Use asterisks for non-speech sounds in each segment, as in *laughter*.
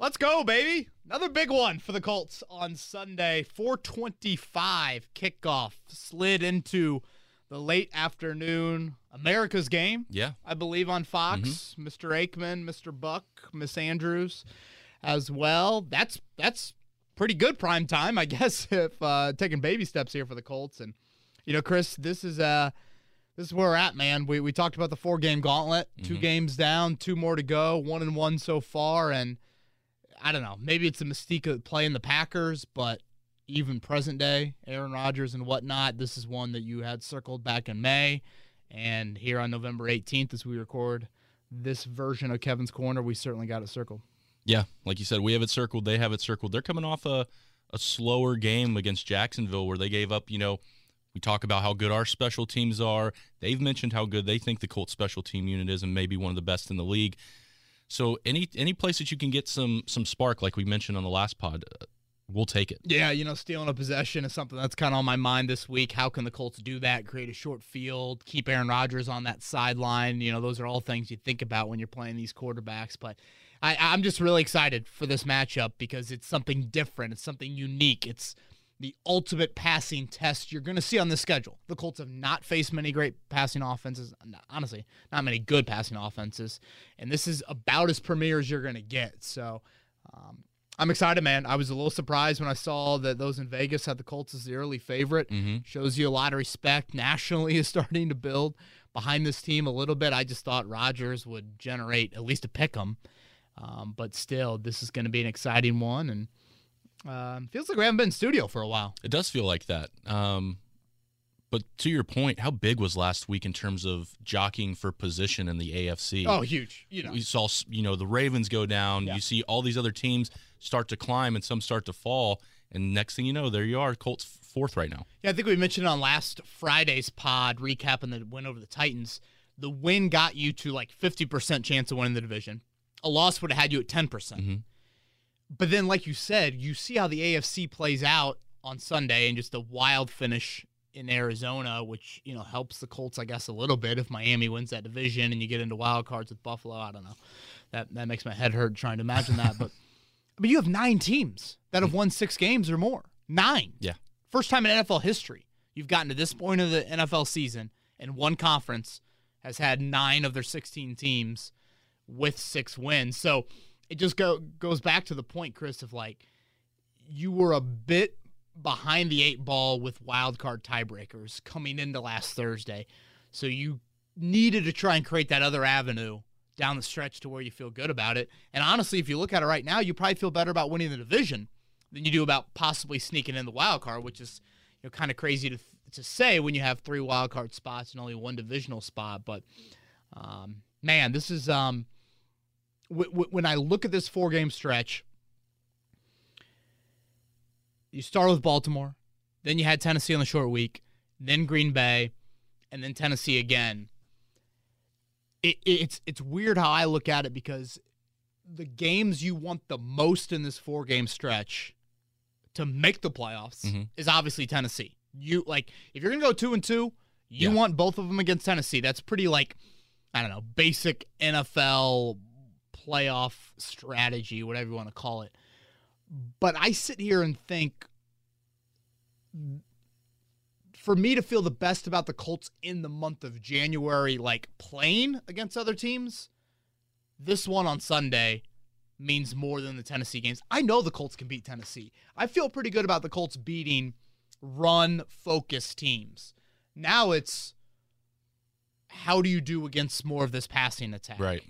Let's go, baby. Another big one for the Colts on Sunday. 425 kickoff slid into the late afternoon America's game. Yeah. I believe on Fox. Mr. Aikman, Mr. Buck, Miss Andrews as well. That's that's pretty good prime time, I *laughs* guess, if uh, taking baby steps here for the Colts. And you know, Chris, this is uh this is where we're at, man. We we talked about the four game gauntlet, 2 games down, two more to go, one and one so far, and I don't know. Maybe it's a mystique of playing the Packers, but even present day, Aaron Rodgers and whatnot, this is one that you had circled back in May. And here on November 18th, as we record this version of Kevin's Corner, we certainly got it circled. Yeah, like you said, we have it circled. They have it circled. They're coming off a, a slower game against Jacksonville where they gave up, you know, we talk about how good our special teams are. They've mentioned how good they think the Colts special team unit is and maybe one of the best in the league. So any any place that you can get some some spark, like we mentioned on the last pod, uh, we'll take it. Yeah, you know, stealing a possession is something that's kind of on my mind this week. How can the Colts do that? Create a short field, keep Aaron Rodgers on that sideline. You know, those are all things you think about when you're playing these quarterbacks. But I, I'm just really excited for this matchup because it's something different. It's something unique. It's the ultimate passing test you're going to see on the schedule. The Colts have not faced many great passing offenses, honestly, not many good passing offenses, and this is about as premier as you're going to get. So, um, I'm excited, man. I was a little surprised when I saw that those in Vegas had the Colts as the early favorite. Mhm. Shows you a lot of respect *laughs* nationally is starting to build behind this team a little bit. I just thought Rodgers would generate at least a pick 'em. Um, but still, this is going to be an exciting one, and um, feels like we haven't been in studio for a while. It does feel like that. Um, but to your point, how big was last week in terms of jockeying for position in the AFC? Oh, huge! You know, we saw you know the Ravens go down. Yeah. You see all these other teams start to climb and some start to fall. And next thing you know, there you are, Colts fourth right now. Yeah, I think we mentioned on last Friday's pod recapping the win over the Titans. The win got you to like 50% chance of winning the division. A loss would have had you at 10%. percent Mhm. But then, like you said, you see how the AFC plays out on Sunday and just a wild finish in Arizona, which, you know, helps the Colts, I guess, a little bit if Miami wins that division and you get into wild cards with Buffalo. I don't know. That that makes my head hurt trying to imagine that. But *laughs* but you have nine teams that have won six games or more. Nine. Yeah. First time in NFL history you've gotten to this point of the NFL season and one conference has had nine of their 16 teams with six wins. So it just go goes back to the point, Chris, of like you were a bit behind the eight ball with wild card tiebreakers coming into last Thursday. So you needed to try and create that other avenue down the stretch to where you feel good about it. And honestly, if you look at it right now, you probably feel better about winning the division than you do about possibly sneaking in the wild card, which is you know kind of crazy to to say when you have three wild card spots and only one divisional spot. But um, man, this is um, w- w- when I look at this four game stretch. You start with Baltimore, then you had Tennessee on the short week, then Green Bay, and then Tennessee again. It, it's it's weird how I look at it because the games you want the most in this four game stretch to make the playoffs Mhm. is obviously Tennessee. You like if you're gonna go two and two, you Yeah. want both of them against Tennessee. That's pretty like I don't know basic NFL playoff strategy, whatever you want to call it. But I sit here and think for me to feel the best about the Colts in the month of January, like playing against other teams, this one on Sunday means more than the Tennessee games. I know the Colts can beat Tennessee. I feel pretty good about the Colts beating run focused teams. Now it's how do you do against more of this passing attack? Right.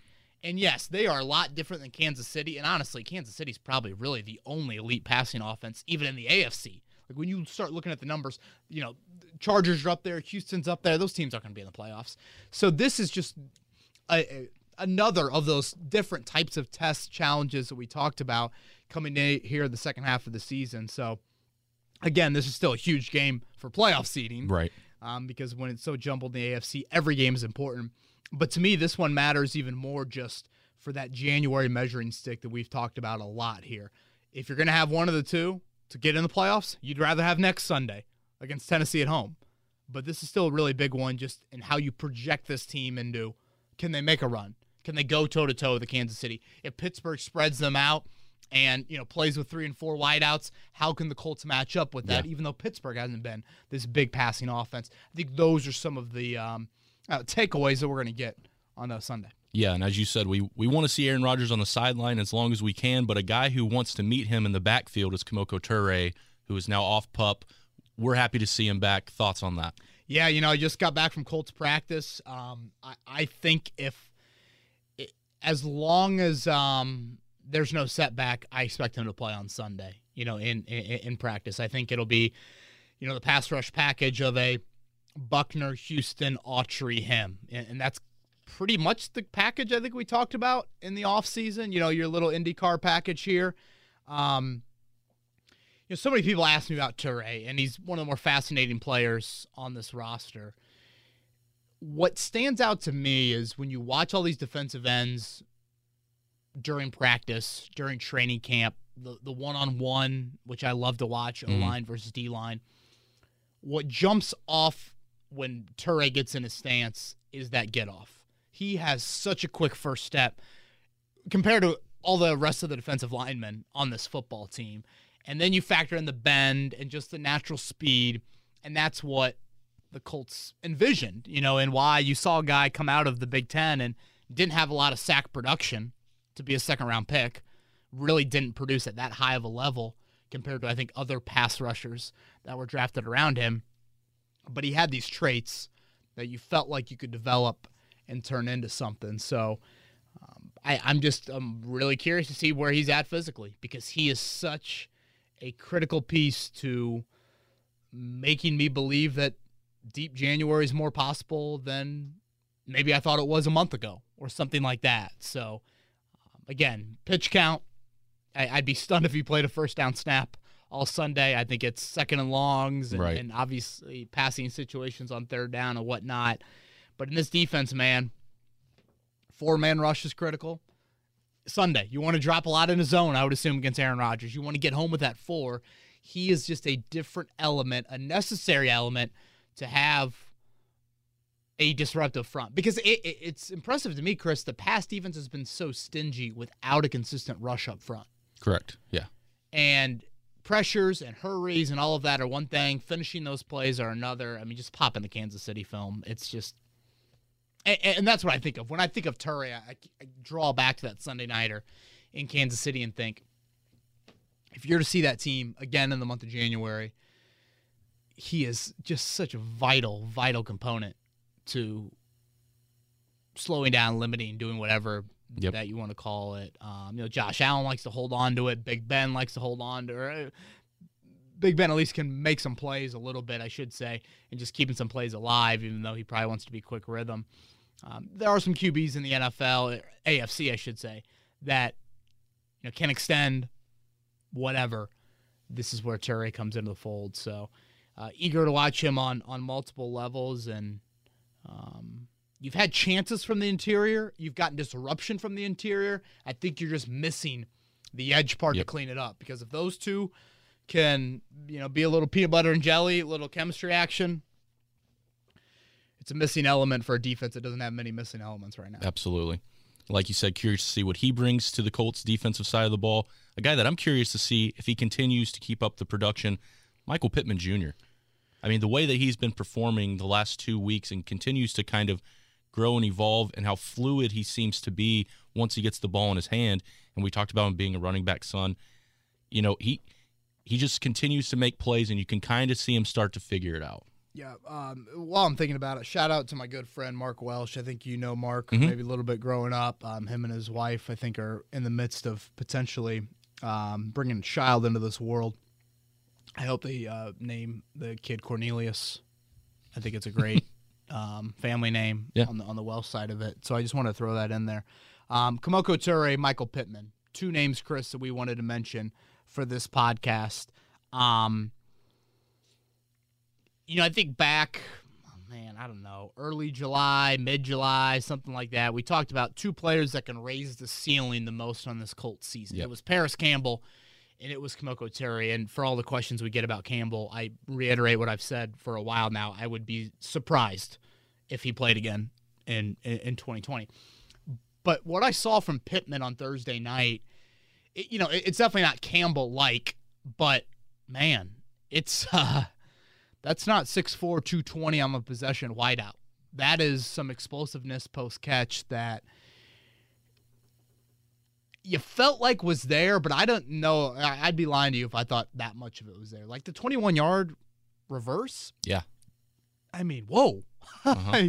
And yes, they are a lot different than Kansas City. And honestly, Kansas City's probably really the only elite passing offense, even in the AFC. Like when you start looking at the numbers, you know, Chargers are up there, Houston's up there. Those teams aren't going to be in the playoffs. So this is just a, a- another of those different types of test challenges that we talked about coming in here in the second half of the season. So again, this is still a huge game for playoff seeding Right. um, because when it's so jumbled in the AFC, every game is important. But to me, this one matters even more just for that January measuring stick that we've talked about a lot here. If you're going to have one of the two to get in the playoffs, you'd rather have next Sunday against Tennessee at home. But this is still a really big one just in how you project this team into can they make a run? Can they go toe to toe with the Kansas City? If Pittsburgh spreads them out and you know plays with three and four wideouts. How can the Colts match up with that? Yeah. Even though Pittsburgh hasn't been this big passing offense, I think those are some of the um, uh, takeaways that we're going to get on uh, Sunday. Yeah, and as you said, we we want to see Aaron Rodgers on the sideline as long as we can, but a guy who wants to meet him in the backfield is Kemoko Turay, who is now off pup. We're happy to see him back. Thoughts on that? Yeah, you know, I just got back from Colts practice. Um, I, I think if, it, as long as um, there's no setback, I expect him to play on Sunday. You know, in, in in practice, I think it'll be, you know, the pass rush package of a Buckner, Houston, Autry, him, and, and that's pretty much the package I think we talked about in the offseason. You know, your little IndyCar package here. Um, you know, so many people ask me about Turay, and he's one of the more fascinating players on this roster. What stands out to me is when you watch all these defensive ends during practice, during training camp, the the one on one, which I love to watch, O line versus D line. What jumps off when Turay gets in his stance is that get off. He has such a quick first step compared to all the rest of the defensive linemen on this football team. And then you factor in the bend and just the natural speed, and that's what the Colts envisioned, you know, and why you saw a guy come out of the Big Ten and didn't have a lot of sack production to be a second round pick, really didn't produce at that high of a level compared to, I think, other pass rushers that were drafted around him. But he had these traits that you felt like you could develop and turn into something. So um, I, I'm just I'm really curious to see where he's at physically because he is such a critical piece to making me believe that deep January is more possible than maybe I thought it was a month ago or something like that. So, um, again, pitch count. I, I'd be stunned if he played a first down snap all Sunday. I think it's second and longs and, Right. and obviously passing situations on third down and whatnot. But in this defense, man, four man rush is critical. Sunday, you want to drop a lot in a zone, I would assume, against Aaron Rodgers. You want to get home with that four. He is just a different element, a necessary element to have a disruptive front. Because it, it, it's impressive to me, Chris, the past defense has been so stingy without a consistent rush up front. Correct. Yeah. And pressures and hurries and all of that are one thing. Finishing those plays are another. I mean, just pop in the Kansas City film. It's just, and, and that's what I think of when I think of Turay. I, I draw back to that Sunday nighter in Kansas City and think, if you're to see that team again in the month of January, he is just such a vital, vital component to slowing down, limiting, doing whatever Yep. that you want to call it. Um, you know, Josh Allen likes to hold on to it. Big Ben likes to hold on to it. Big Ben at least can make some plays a little bit, I should say, and just keeping some plays alive, even though he probably wants to be quick rhythm. Um, there are some QBs in the NFL, AFC, I should say, that you know can extend whatever. This is where Turay comes into the fold. So uh, eager to watch him on on multiple levels, and um, you've had chances from the interior. You've gotten disruption from the interior. I think you're just missing the edge part Yep. to clean it up because if those two can you know be a little peanut butter and jelly, a little chemistry action. It's a missing element for a defense that doesn't have many missing elements right now. Absolutely. Like you said, curious to see what he brings to the Colts defensive side of the ball. A guy that I'm curious to see if he continues to keep up the production, Michael Pittman Jr. I mean, the way that he's been performing the last two weeks and continues to kind of grow and evolve, and how fluid he seems to be once he gets the ball in his hand. And we talked about him being a running back son. You know, he he just continues to make plays, and you can kind of see him start to figure it out. Yeah. Um, while I'm thinking about it, shout out to my good friend Mark Welsh. I think you know Mark, Mhm. maybe a little bit growing up. Um, him and his wife, I think, are in the midst of potentially um, bringing a child into this world. I hope they uh, name the kid Cornelius. I think it's a great um, family name Yeah. on the on the Welsh side of it. So I just want to throw that in there. Um, Kemoko Turay, Michael Pittman, two names, Chris, that we wanted to mention for this podcast. Um, you know, I think back, oh man, I don't know, early July, mid July, something like that. We talked about two players that can raise the ceiling the most on this Colts season. Yep. It was Parris Campbell and it was Kemoko Turay. And for all the questions we get about Campbell, I reiterate what I've said for a while now. I would be surprised if he played again in, in, in 2020. But what I saw from Pittman on Thursday night it, you know, it, it's definitely not Campbell like, but man, it's *laughs* uh that's not 6'4", 220 on a possession wideout. That is some explosiveness post catch that you felt like was there, but I don't know. I'd be lying to you if I thought that much of it was there. Like the 21 yard reverse. Yeah. I mean, whoa. *laughs* Uh-huh.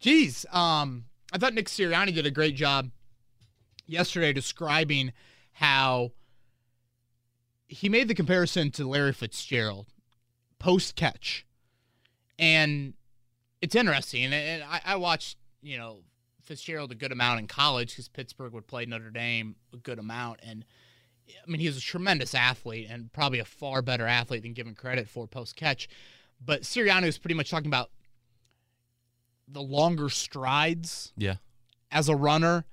Jeez. Um, I thought Nick Sirianni did a great job yesterday describing how he made the comparison to Larry Fitzgerald post catch. And it's interesting. And, I, I watched, you know, Fitzgerald a good amount in college because Pittsburgh would play Notre Dame a good amount. And I mean, he was a tremendous athlete and probably a far better athlete than given credit for post catch. But Sirianni was pretty much talking about the longer strides Yeah. as a runner.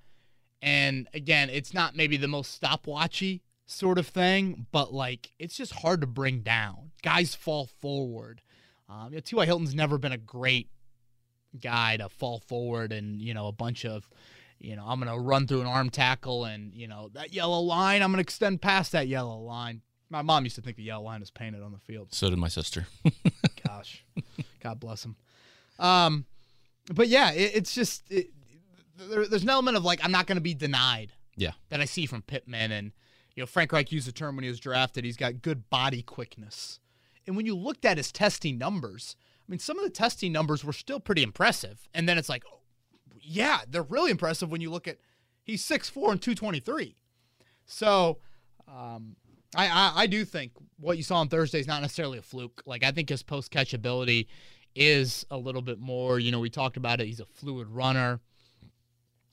And again, it's not maybe the most stopwatchy sort of thing, but like it's just hard to bring down. Guys fall forward. Um, you know, T.Y. Hilton's never been a great guy to fall forward and, you know, a bunch of, you know, I'm going to run through an arm tackle and, you know, that yellow line, I'm going to extend past that yellow line. My mom used to think the yellow line was painted on the field. So did my sister. *laughs* Gosh, God bless him. Um, but yeah, it, it's just it, there, there's an element of like I'm not going to be denied. Yeah. That I see from Pittman, and you know Frank Reich used the term when he was drafted. He's got good body quickness, and when you looked at his testing numbers, I mean, some of the testing numbers were still pretty impressive. And then it's like, oh, yeah, they're really impressive when you look at he's 6'4 and 223. So um, I, I, I do think what you saw on Thursday is not necessarily a fluke. Like I think his post catch ability is a little bit more. You know, we talked about it. He's a fluid runner.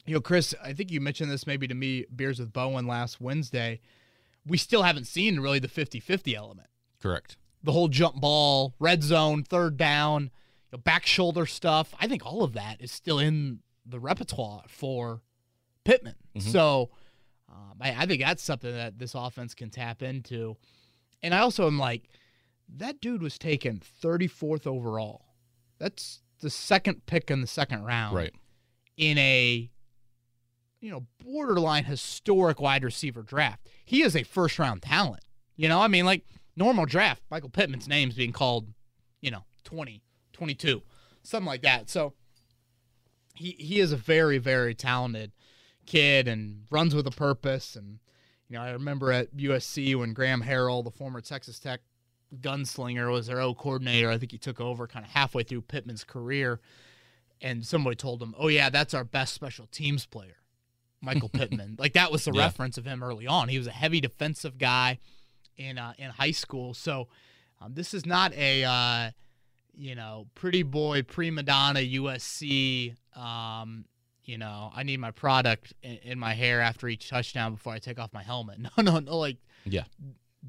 You know, Chris, I think you mentioned this maybe to me, Beers with Bowen last Wednesday. We still haven't seen really the 50 50 element. Correct. The whole jump ball, red zone, third down, you know, back shoulder stuff. I think all of that is still in the repertoire for Pittman. Mhm. So um, I, I think that's something that this offense can tap into. And I also am like, that dude was taken 34th overall. That's the second pick in the second round. Right. In a you know, borderline historic wide receiver draft. He is a first round talent. You know, I mean, like normal draft, Michael Pittman's name's being called, you know, 20, 22, something like that. So he he is a very, very talented kid and runs with a purpose. And, you know, I remember at USC when Graham Harrell, the former Texas Tech gunslinger, was their O coordinator. I think he took over kind of halfway through Pittman's career. And somebody told him, oh, yeah, that's our best special teams player. Michael *laughs* Pittman. Like that was the Yeah. reference of him early on. He was a heavy defensive guy in uh, in high school. So um, this is not a uh, you know pretty boy prima donna USC. Um, you know, I need my product in, in my hair after each touchdown before I take off my helmet. *laughs* No, no, no. Like Yeah.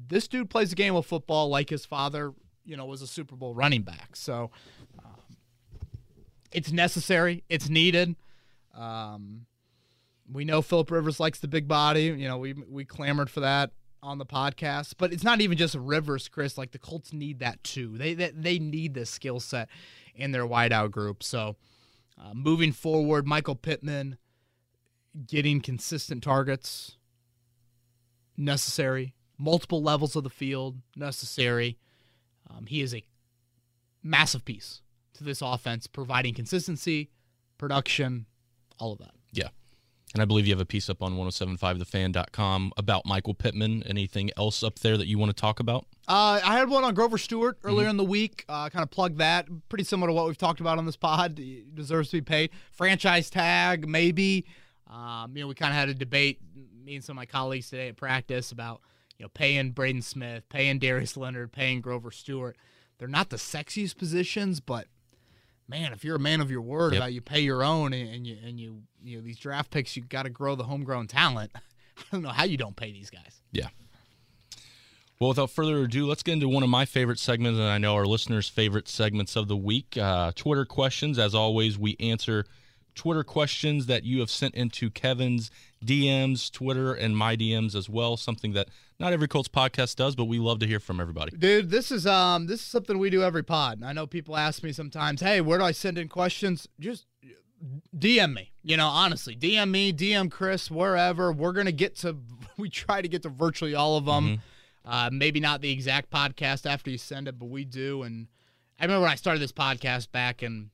this dude plays a game of football like his father. You know, was a Super Bowl running back. So um, it's necessary. It's needed. Um, we know Philip Rivers likes the big body. You know, we we clamored for that on the podcast, but it's not even just Rivers, Chris. Like the Colts need that too. They they, they need this skill set in their wideout group. So uh, moving forward, Michael Pittman getting consistent targets necessary. Multiple levels of the field necessary. Um, he is a massive piece to this offense, providing consistency, production, all of that. Yeah. And I believe you have a piece up on 1075thefan.com about Michael Pittman. Anything else up there that you want to talk about? Uh, I had one on Grover Stewart earlier in the week. Uh, kind of plug that. Pretty similar to what we've talked about on this pod. He deserves to be paid. Franchise tag, maybe. Um, you know, we kind of had a debate, me and some of my colleagues today at practice about you know paying Braden Smith, paying Darius Leonard, paying Grover Stewart. They're not the sexiest positions, but man, if you're a man of your word Yep. about you pay your own and, and you and you you know these draft picks, you got to grow the homegrown talent. *laughs* I don't know how you don't pay these guys. Yeah. Well, without further ado, let's get into one of my favorite segments, and I know our listeners' favorite segments of the week uh, Twitter questions. As always, we answer Twitter questions that you have sent into Kevin's DMs, Twitter, and my DMs as well. Something that not every Colts podcast does, but we love to hear from everybody. Dude, this is um this is something we do every pod. I know people ask me sometimes, "Hey, where do I send in questions?" Just DM me. You know, honestly, DM me, DM Chris, wherever. We're gonna get to *laughs* we try to get to virtually all of them. Mhm. Uh, maybe not the exact podcast after you send it, but we do. And I remember when I started this podcast back in,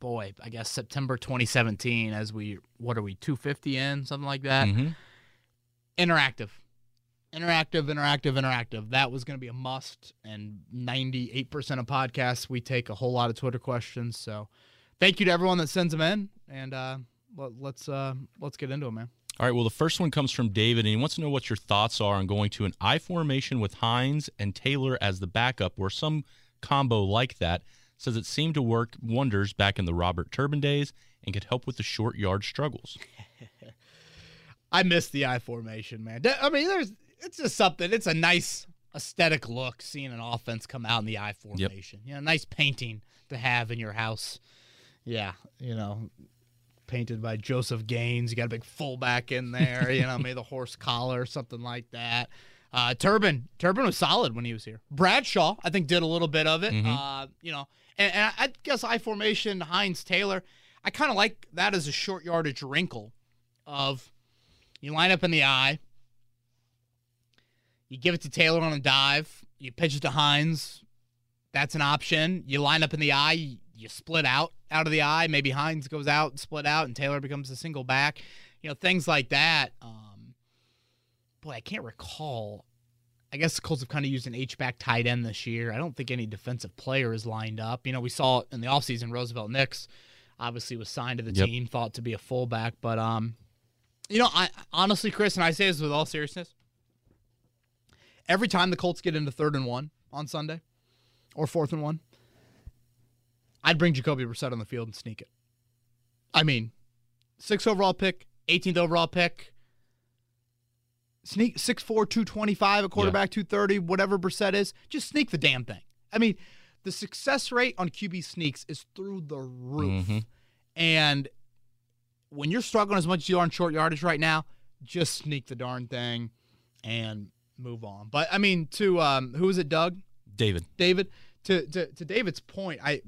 boy, I guess September 2017. As we, what are we, 250 in, something like that. Mhm. Interactive, interactive, interactive, interactive. That was going to be a must. And 98% of podcasts, we take a whole lot of Twitter questions. So thank you to everyone that sends them in. And uh, let, let's uh, let's get into it, man. All right. Well, the first one comes from David, and he wants to know what your thoughts are on going to an I formation with Hines and Taylor as the backup, or some combo like that. Says it seemed to work wonders back in the Robert Turbin days and could help with the short yard struggles. *laughs* I miss the I formation, man. I mean, there's it's just something. It's a nice aesthetic look seeing an offense come out in the I formation. You know, nice painting to have in your house. Yeah, you know, painted by Joseph Gaines. You got a big fullback in there. you know, *laughs* maybe the horse collar, something like that. Uh, Turbin, Turbin was solid when he was here. Bradshaw, I think, did a little bit of it. Mhm. Uh, you know, and, and I guess I formation, Hines Taylor. I kind of like that as a short yardage wrinkle of you line up in the eye, you give it to Taylor on a dive, you pitch it to Hines. That's an option. You line up in the eye, you split out out of the eye. Maybe Hines goes out and split out, and Taylor becomes a single back. You know, things like that. Um, boy, I can't recall. I guess the Colts have kind of used an H-back tight end this year. I don't think any defensive player is lined up. You know, we saw in the offseason, Roosevelt Nix obviously was signed to the Yep. team, thought to be a fullback. But, um, you know, I honestly, Chris, and I say this with all seriousness, every time the Colts get into third and one on Sunday or fourth and one, I'd bring Jacoby Brissett on the field and sneak it. I mean, sixth overall pick, 18th overall pick, sneak 6'4", 225 at quarterback, 230, whatever Brissett is, just sneak the damn thing. I mean, the success rate on QB sneaks is through the roof. Mhm. And when you're struggling as much as you are in short yardage right now, just sneak the darn thing and move on. But I mean, to um, who was it, Doug? David. David. To, to to David's point, I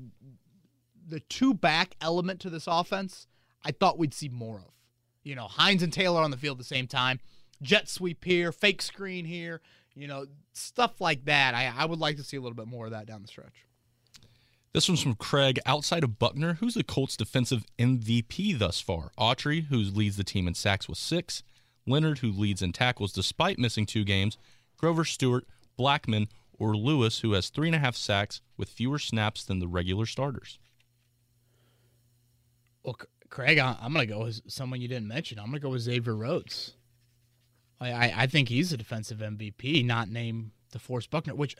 the two back element to this offense, I thought we'd see more of. You know, Hines and Taylor on the field at the same time, jet sweep here, fake screen here, you know, stuff like that. I, I would like to see a little bit more of that down the stretch. This one's from Craig. Outside of Buckner, who's the Colts' defensive MVP thus far? Autry, who leads the team in sacks with six. Leonard, who leads in tackles despite missing two games. Grover Stewart, Blackmon, or Lewis, who has three and a half sacks with fewer snaps than the regular starters. Well, Craig, I'm going to go with someone you didn't mention. I'm going to go with Xavier Rhodes. I, I, think he's a defensive MVP, not named DeForest Buckner, which,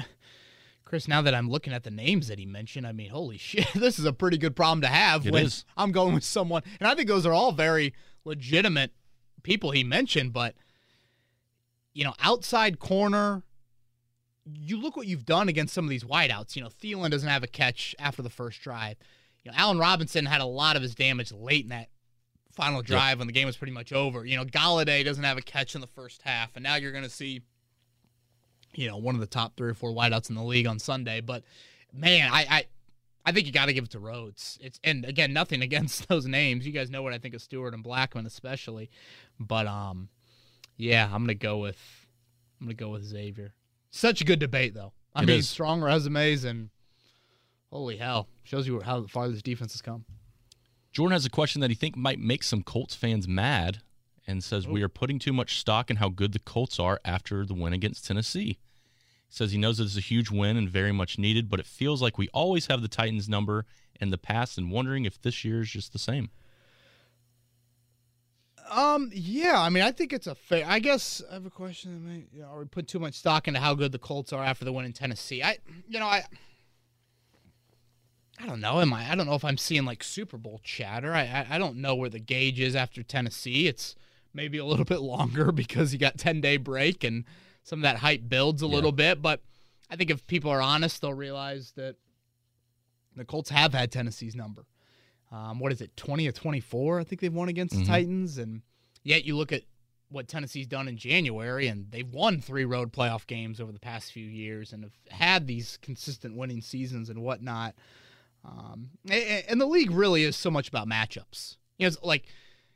Chris, now that I'm looking at the names that he mentioned, I mean, holy *laughs* shit, this is a pretty good problem to have It when is. I'm going with someone. And I think those are all very legitimate people he mentioned, but, you know, outside corner, you look what you've done against some of these wideouts. You know, Thielen doesn't have a catch after the first drive. You know, Allen Robinson had a lot of his damage late in that final drive when the game was pretty much over. You know, Golladay doesn't have a catch in the first half, and now you're going to see, you know, one of the top three or four wideouts in the league on Sunday. But man, I I, I think you got to give it to Rhodes. It's and again, nothing *laughs* against those names. You guys know what I think of Stewart and Blackmon especially, but um, yeah, I'm gonna go with I'm gonna go with Xavier. Such a good debate though. I It mean, is. strong resumes and holy hell, shows you how far this defense has come. Jordan has a question that he think might make some Colts fans mad and says we are putting too much stock in how good the Colts are after the win against Tennessee. He says he knows it's a huge win and very much needed, but it feels like we always have the Titans number in the past and wondering if this year is just the same. Um, yeah, I mean, I think it's a fair. I guess I have a question. I mean, you know, are we put too much stock into how good the Colts are after the win in Tennessee? I, you know, I, I don't know. Am I? I don't know if I'm seeing like Super Bowl chatter. I, I, I don't know where the gauge is after Tennessee. It's maybe a little *laughs* bit longer because you got ten day break and some of that hype builds a Yeah. little bit. But I think if people are honest, they'll realize that the Colts have had Tennessee's number. Um, what is it, 20 or 24? I think they've won against the Mhm. Titans. And yet you look at what Tennessee's done in January, and they've won three road playoff games over the past few years and have had these consistent winning seasons and whatnot. Um, and the league really is so much about matchups. You know, it's like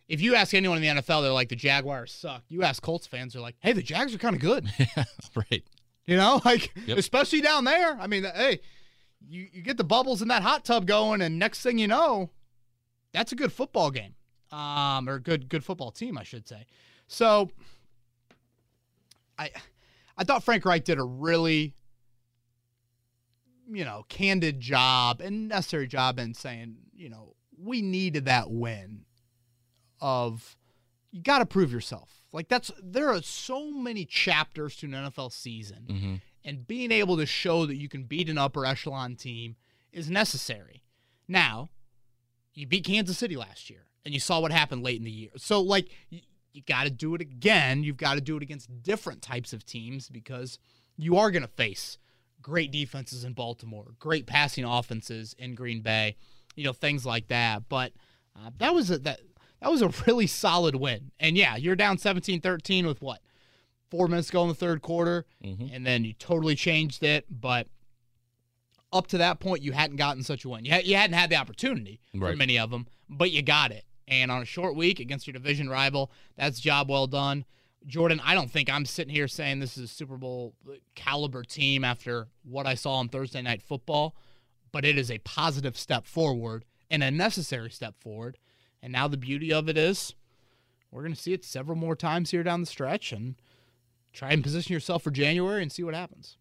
if you ask anyone in the NFL, they're like the Jaguars suck. You ask Colts fans, they're like, hey, the Jags are kind of good. *laughs* yeah, right. You know, *laughs* like Yep. especially down there. I mean, hey, you, you get the bubbles in that hot tub going, and next thing you know, that's a good football game, um, or good good football team, I should say. So, I I thought Frank Reich did a really, you know, candid job and necessary job in saying, you know, we needed that win of you got to prove yourself. Like that's there are so many chapters to an NFL season, hmm and being able to show that you can beat an upper echelon team is necessary. Now, you beat Kansas City last year, and you saw what happened late in the year. So like you, you got to do it again. You've got to do it against different types of teams because you are going to face great defenses in Baltimore, great passing offenses in Green Bay, you know things like that. But uh, that was a, that that was a *laughs* really solid win. And yeah, you're down 17-13 with what? 4 minutes to go in the third quarter hmm and then you totally changed it, but up to that point you hadn't gotten such a win. You, ha- you hadn't had the opportunity for Right. many of them, but you got it. And on a short week against your division rival, that's job well done. Jordan, I don't think I'm sitting here saying this is a Super Bowl uh, caliber team after what I saw on Thursday Night Football, but it is a positive step forward and a necessary step forward. And now the beauty of it is we're going to see it several more times here down the stretch and try and position yourself for January and see what happens.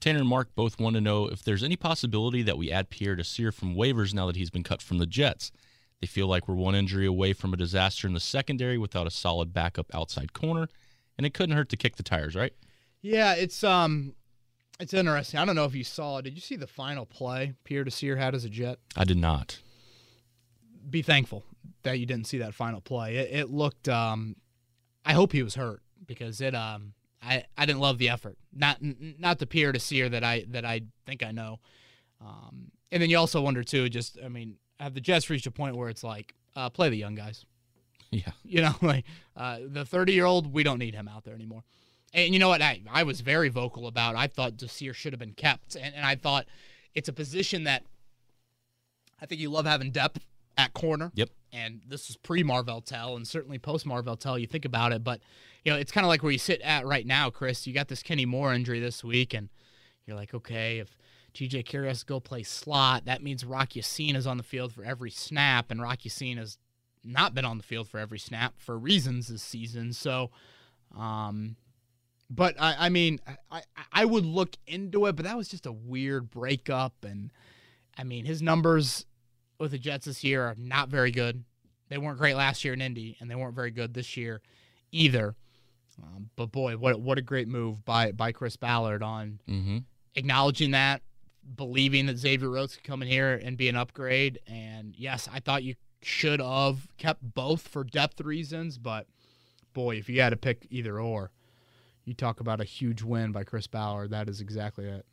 Tanner and Mark both want to know if there's any possibility that we add Pierre Desir from waivers now that he's been cut from the Jets. They feel like we're one injury away from a disaster in the secondary without a solid backup outside corner, and it couldn't hurt to kick the tires, right? Yeah, it's um it's interesting. I don't know if you saw it. Did you see the final play Pierre Desir had as a Jet? I did not. Be thankful that you didn't see that final play. It, it looked um I hope he was hurt because it um I, I didn't love the effort. Not n- not the Pierre Desir that I that I think I know. Um and then you also wonder too just I mean have the Jets reached a point where it's like uh, play the young guys? *laughs* Yeah. You know, *laughs* like uh, the 30 year old, we don't need him out there anymore. And you know what? I, I was very vocal about. I thought Desir should have been kept, and, and I thought it's a position that I think you love having depth at corner. Yep. And this is pre Marvell Tell, and certainly post Marvell Tell. You think about it, but you know it's kind of like where you sit at right now, Chris. You got this Kenny Moore injury this week, and you're like, okay, if TJ Carrie has to go play slot, that means Rock Ya-Sin is on the field for every snap, and Rock Ya-Sin has not been on the field for every snap for reasons this season. So, um, but I, I mean, I, I would look into it, but that was just a weird breakup. And I mean, his numbers with the Jets this year are not very good. They weren't great last year in Indy, and they weren't very good this year either. Um, but boy, what what a great move by by Chris Ballard on Mm-hmm. acknowledging that, believing that Xavier Rhodes could come in here and be an upgrade. And yes, I thought you should have kept both for depth reasons, but boy, if you had to pick either or, you talk about a huge win by Chris Ballard. That is exactly it.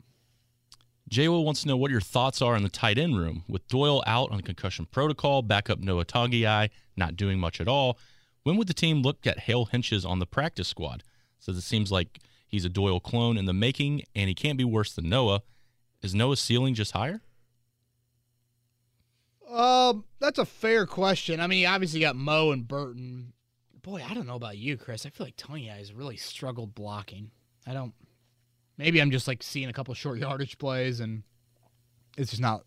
Jay Will wants to know what your thoughts are in the tight end room. With Doyle out on concussion protocol, backup Noah Togiai not doing much at all, when would the team look at Hale Hentges on the practice squad? Says it seems like he's a Doyle clone in the making, and he can't be worse than Noah. Is Noah's ceiling just higher? Um, that's a fair question. I mean, obviously you obviously got Mo and Burton. Boy, I don't know about you, Chris. I feel like Tony has really struggled blocking. I don't. Maybe I'm just like seeing a couple short yardage plays, and it's just not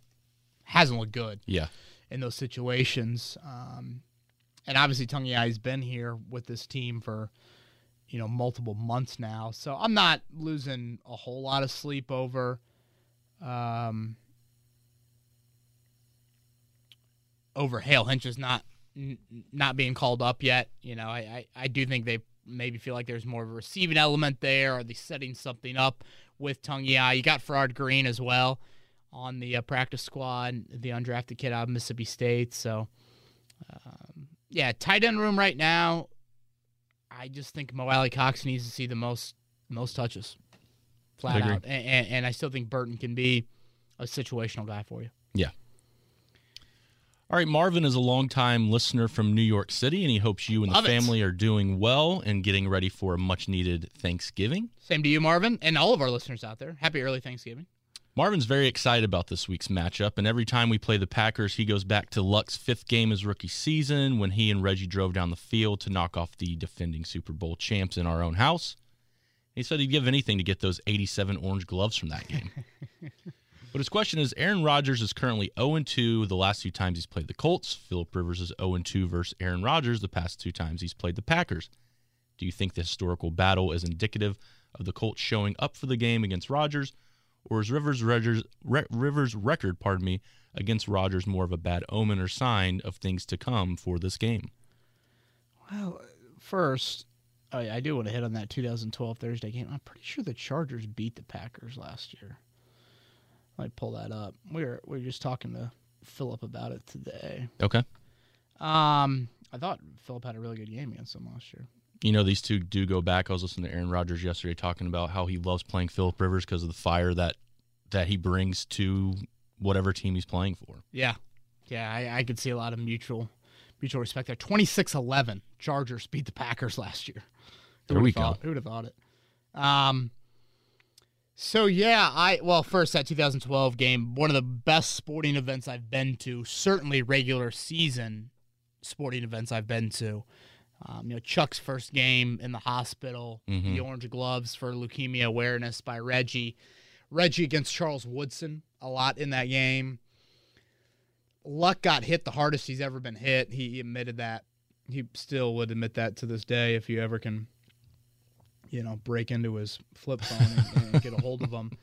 hasn't looked good Yeah. in those situations. Um, and obviously, Togiai has been here with this team for you know multiple months now, so I'm not losing a whole lot of sleep over. Um, over Hale Hinch is not n- not being called up yet. You know, I, I, I do think they maybe feel like there's more of a receiving element there. Are they setting something up with Togiai? You got Farrod Green as well on the uh, practice squad, the undrafted kid out of Mississippi State. So, um, yeah, tight end room right now. I just think Mo Alie-Cox needs to see the most most touches, flat out, and, and, and I still think Burton can be a situational guy for you. Yeah. All right, Marvin is a longtime listener from New York City, and he hopes you and Love the it. family are doing well and getting ready for a much needed Thanksgiving. Same to you, Marvin, and all of our listeners out there. Happy early Thanksgiving. Marvin's very excited about this week's matchup, and every time we play the Packers, he goes back to Luck's fifth game his rookie season when he and Reggie drove down the field to knock off the defending Super Bowl champs in our own house. He said he'd give anything to get those 87 orange gloves from that game. *laughs* but his question is Aaron Rodgers is currently 0 2 the last two times he's played the Colts. Philip Rivers is 0 2 versus Aaron Rodgers the past two times he's played the Packers. Do you think the historical battle is indicative of the Colts showing up for the game against Rodgers? or is Rivers Rogers, Re, Rivers' record, pardon me, against Rodgers more of a bad omen or sign of things to come for this game? Well, first, I, I do want to hit on that 2012 Thursday game. I'm pretty sure the Chargers beat the Packers last year. I might pull that up. We were we were just talking to Philip about it today. Okay. Um, I thought Philip had a really good game against them last year you know these two do go back. I was listening to Aaron Rodgers yesterday talking about how he loves playing Philip Rivers because of the fire that that he brings to whatever team he's playing for. Yeah, yeah, I, I could see a lot of mutual mutual respect there. 26-11, Chargers beat the Packers last year. Who there we thought, go. Who would have thought it? Um. So yeah, I well first that 2012 game, one of the best sporting events I've been to. Certainly regular season sporting events I've been to. Um, you know, Chuck's first game in the hospital, mm-hmm. the orange gloves for leukemia awareness by Reggie. Reggie against Charles Woodson a lot in that game. Luck got hit the hardest he's ever been hit. He admitted that. He still would admit that to this day if you ever can, you know, break into his flip phone and, and get a hold of him. *laughs*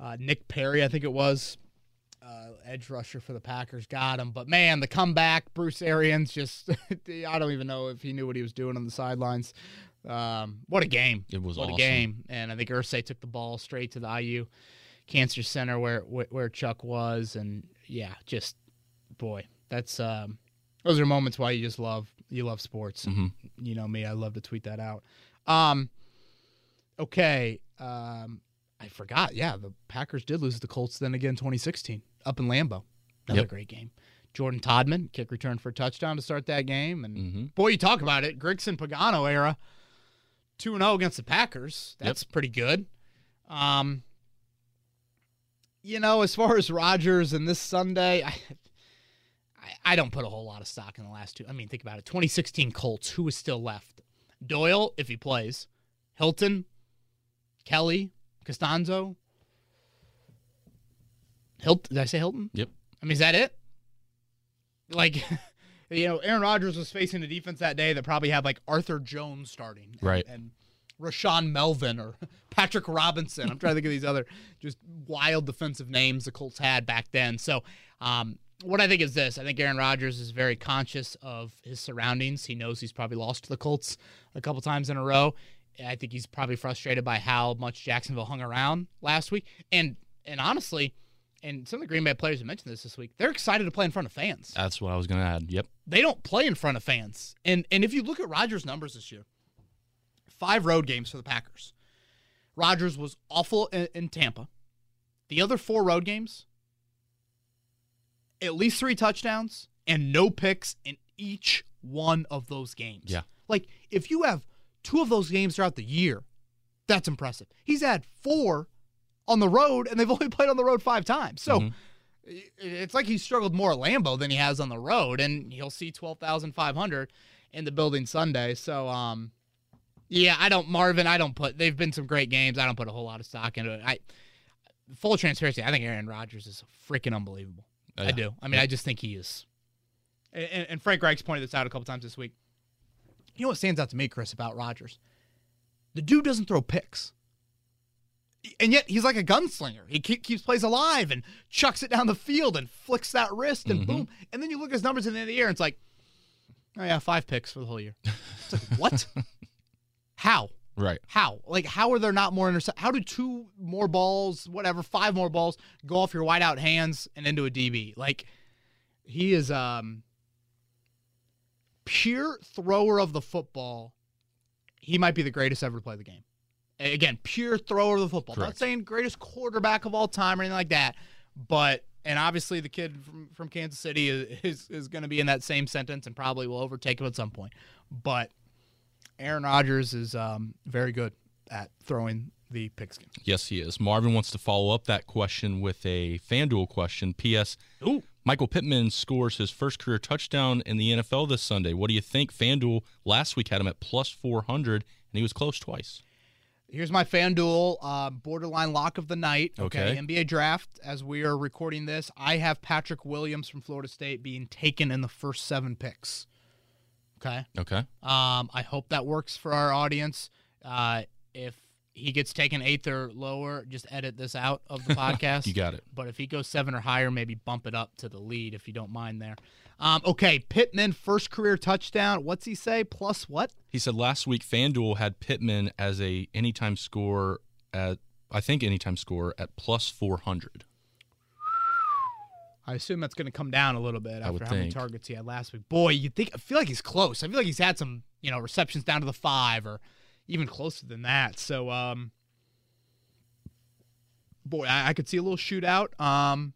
Uh, Nick Perry, I think it was, uh, edge rusher for the Packers got him. But man, the comeback, Bruce Arians just, *laughs* I don't even know if he knew what he was doing on the sidelines. Um, what a game. It was what awesome. a game. And I think Irsay took the ball straight to the IU Cancer Center where, where Chuck was. And yeah, just, boy, that's, um, those are moments why you just love, you love sports. Mm-hmm. You know me, I love to tweet that out. Um, okay. Um, I forgot. Yeah, the Packers did lose the Colts then again 2016 up in Lambeau. Another yep. great game. Jordan Todman, kick return for a touchdown to start that game. And mm-hmm. boy, you talk about it. Grigson Pagano era, 2 0 against the Packers. That's yep. pretty good. Um, you know, as far as Rodgers and this Sunday, I, I, I don't put a whole lot of stock in the last two. I mean, think about it 2016 Colts, who is still left? Doyle, if he plays, Hilton, Kelly, Castonzo, Hilton. Did I say Hilton? Yep. I mean, is that it? Like, *laughs* you know, Aaron Rodgers was facing a defense that day that probably had like Arthur Jones starting, and, right, and Rashaan Melvin or *laughs* Patrick Robinson. I'm trying to think of these other just wild defensive names the Colts had back then. So, um, what I think is this: I think Aaron Rodgers is very conscious of his surroundings. He knows he's probably lost to the Colts a couple times in a row. I think he's probably frustrated by how much Jacksonville hung around last week, and and honestly and some of the Green Bay players have mentioned this this week. They're excited to play in front of fans. That's what I was going to add. Yep. They don't play in front of fans. And and if you look at Rodgers' numbers this year, five road games for the Packers. Rodgers was awful in, in Tampa. The other four road games, at least three touchdowns and no picks in each one of those games. Yeah. Like if you have two of those games throughout the year, that's impressive. He's had four on the road, and they've *laughs* only played on the road five times. So mm-hmm. it's like he's struggled more at Lambeau than he has on the road, and he'll see twelve thousand five hundred in the building Sunday. So, um, yeah, I don't, Marvin. I don't put. They've been some great games. I don't put a whole lot of stock into it. I full transparency. I think Aaron Rodgers is freaking unbelievable. Oh, yeah. I do. I mean, yeah. I just think he is. And, and Frank Reich's pointed this out a couple times this week. You know what stands out to me, Chris, about Rodgers? The dude doesn't throw picks and yet he's like a gunslinger. He keeps plays alive and chucks it down the field and flicks that wrist and mm-hmm. boom. And then you look at his numbers in the end of the year and it's like, oh yeah, five picks for the whole year. It's like what? *laughs* how? Right. How? Like how are there not more intercept? How do two more balls, whatever, five more balls go off your wide out hands and into a DB? Like he is um pure thrower of the football. He might be the greatest ever to play the game. Again, pure thrower of the football. Correct. Not saying greatest quarterback of all time or anything like that, but and obviously the kid from, from Kansas City is is, is going to be in that same sentence and probably will overtake him at some point. But Aaron Rodgers is um, very good at throwing the pigskin. Yes, he is. Marvin wants to follow up that question with a FanDuel question. P.S. Ooh. Michael Pittman scores his first career touchdown in the NFL this Sunday. What do you think? FanDuel last week had him at plus 400, and he was close twice. Here's my FanDuel uh, borderline lock of the night. Okay. NBA draft. As we are recording this, I have Patrick Williams from Florida State being taken in the first seven picks. Okay. Okay. Um, I hope that works for our audience. Uh, if he gets taken eighth or lower, just edit this out of the *laughs* podcast. You got it. But if he goes seven or higher, maybe bump it up to the lead if you don't mind there. Um, okay, Pittman first career touchdown. What's he say? Plus what? He said last week FanDuel had Pittman as a anytime score at I think anytime score at plus 400. I assume that's going to come down a little bit after how many targets he had last week. Boy, you think I feel like he's close. I feel like he's had some, you know, receptions down to the five or even closer than that. So, um, boy, I, I could see a little shootout. Um,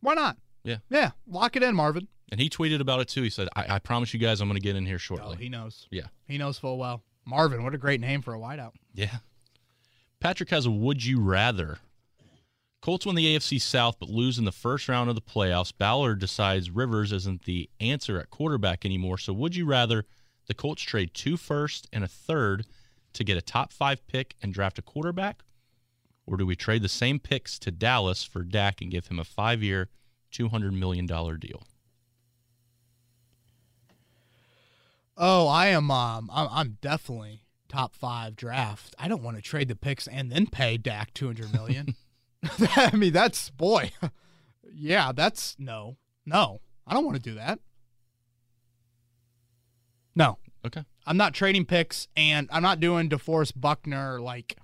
why not? Yeah. yeah, lock it in, Marvin. And he tweeted about it too. He said, I, I promise you guys I'm going to get in here Oh, shortly. he knows. yeah. He knows full well. Marvin, what a great name for a wideout. Yeah. Patrick has a would you rather. Colts win the AFC South but lose in the first round of the playoffs. Ballard decides Rivers isn't the answer at quarterback anymore. So would you rather the Colts trade two first and a third to get a top five pick and draft a quarterback? Or do we trade the same picks to Dallas for Dak and give him a five year, $200 million deal? Oh, I am. Um, I'm, I'm definitely top five draft. I don't want to trade the picks and then pay Dak two hundred million. *laughs* *laughs* I mean, that's boy. *laughs* yeah, that's no, no. I don't want to do that. No, Okay. I'm not trading picks, and I'm not doing DeForest Buckner. Like,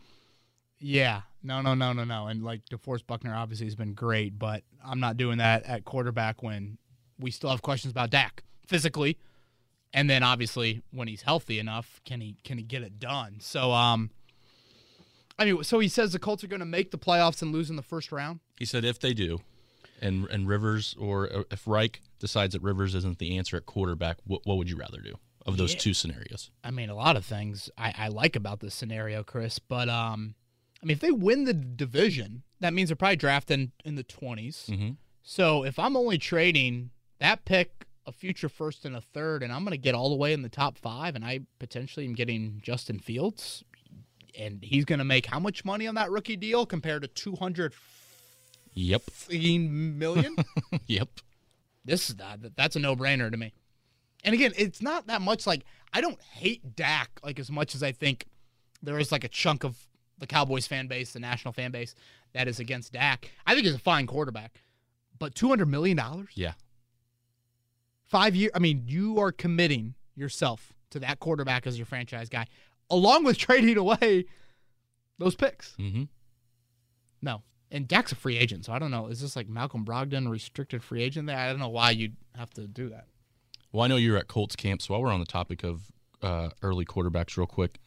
yeah, no, no, no, no, no. And like DeForest Buckner obviously has been great, but I'm not doing that at quarterback when we still have questions about Dak physically, and then obviously when he's healthy enough, can he can he get it done? So, um, I mean, so he says the Colts are going to make the playoffs and lose in the first round. He said if they do, and and Rivers or uh, if Reich decides that Rivers isn't the answer at quarterback, what, what would you rather do of those Yeah. two scenarios? I mean, a lot of things I, I like about this scenario, Chris. But um, I mean, if they win the division, that means they're probably drafting in the 20s. Mm-hmm. So if I'm only trading that pick, a future first and a third, and I'm going to get all the way in the top five, and I potentially am getting Justin Fields, and he's going to make how much money on that rookie deal compared to 200? Yep. million? *laughs* Yep. this is that that's a no-brainer to me. And again, it's not that much like I don't hate Dak like as much as I think there is like a chunk of the Cowboys fan base, the national fan base that is against Dak. I think he's a fine quarterback. But 200 million dollars? Yeah. 5 year I mean, you are committing yourself to that quarterback as your franchise guy along with *laughs* trading away those picks. Mm-hmm. No. And Dak's a free agent, so I don't know. Is this like Malcolm Brogdon restricted free agent there? I don't know why you'd have to do that. Well, I know you're at Colts camp, so while we're on the topic of uh, early quarterbacks, real quick,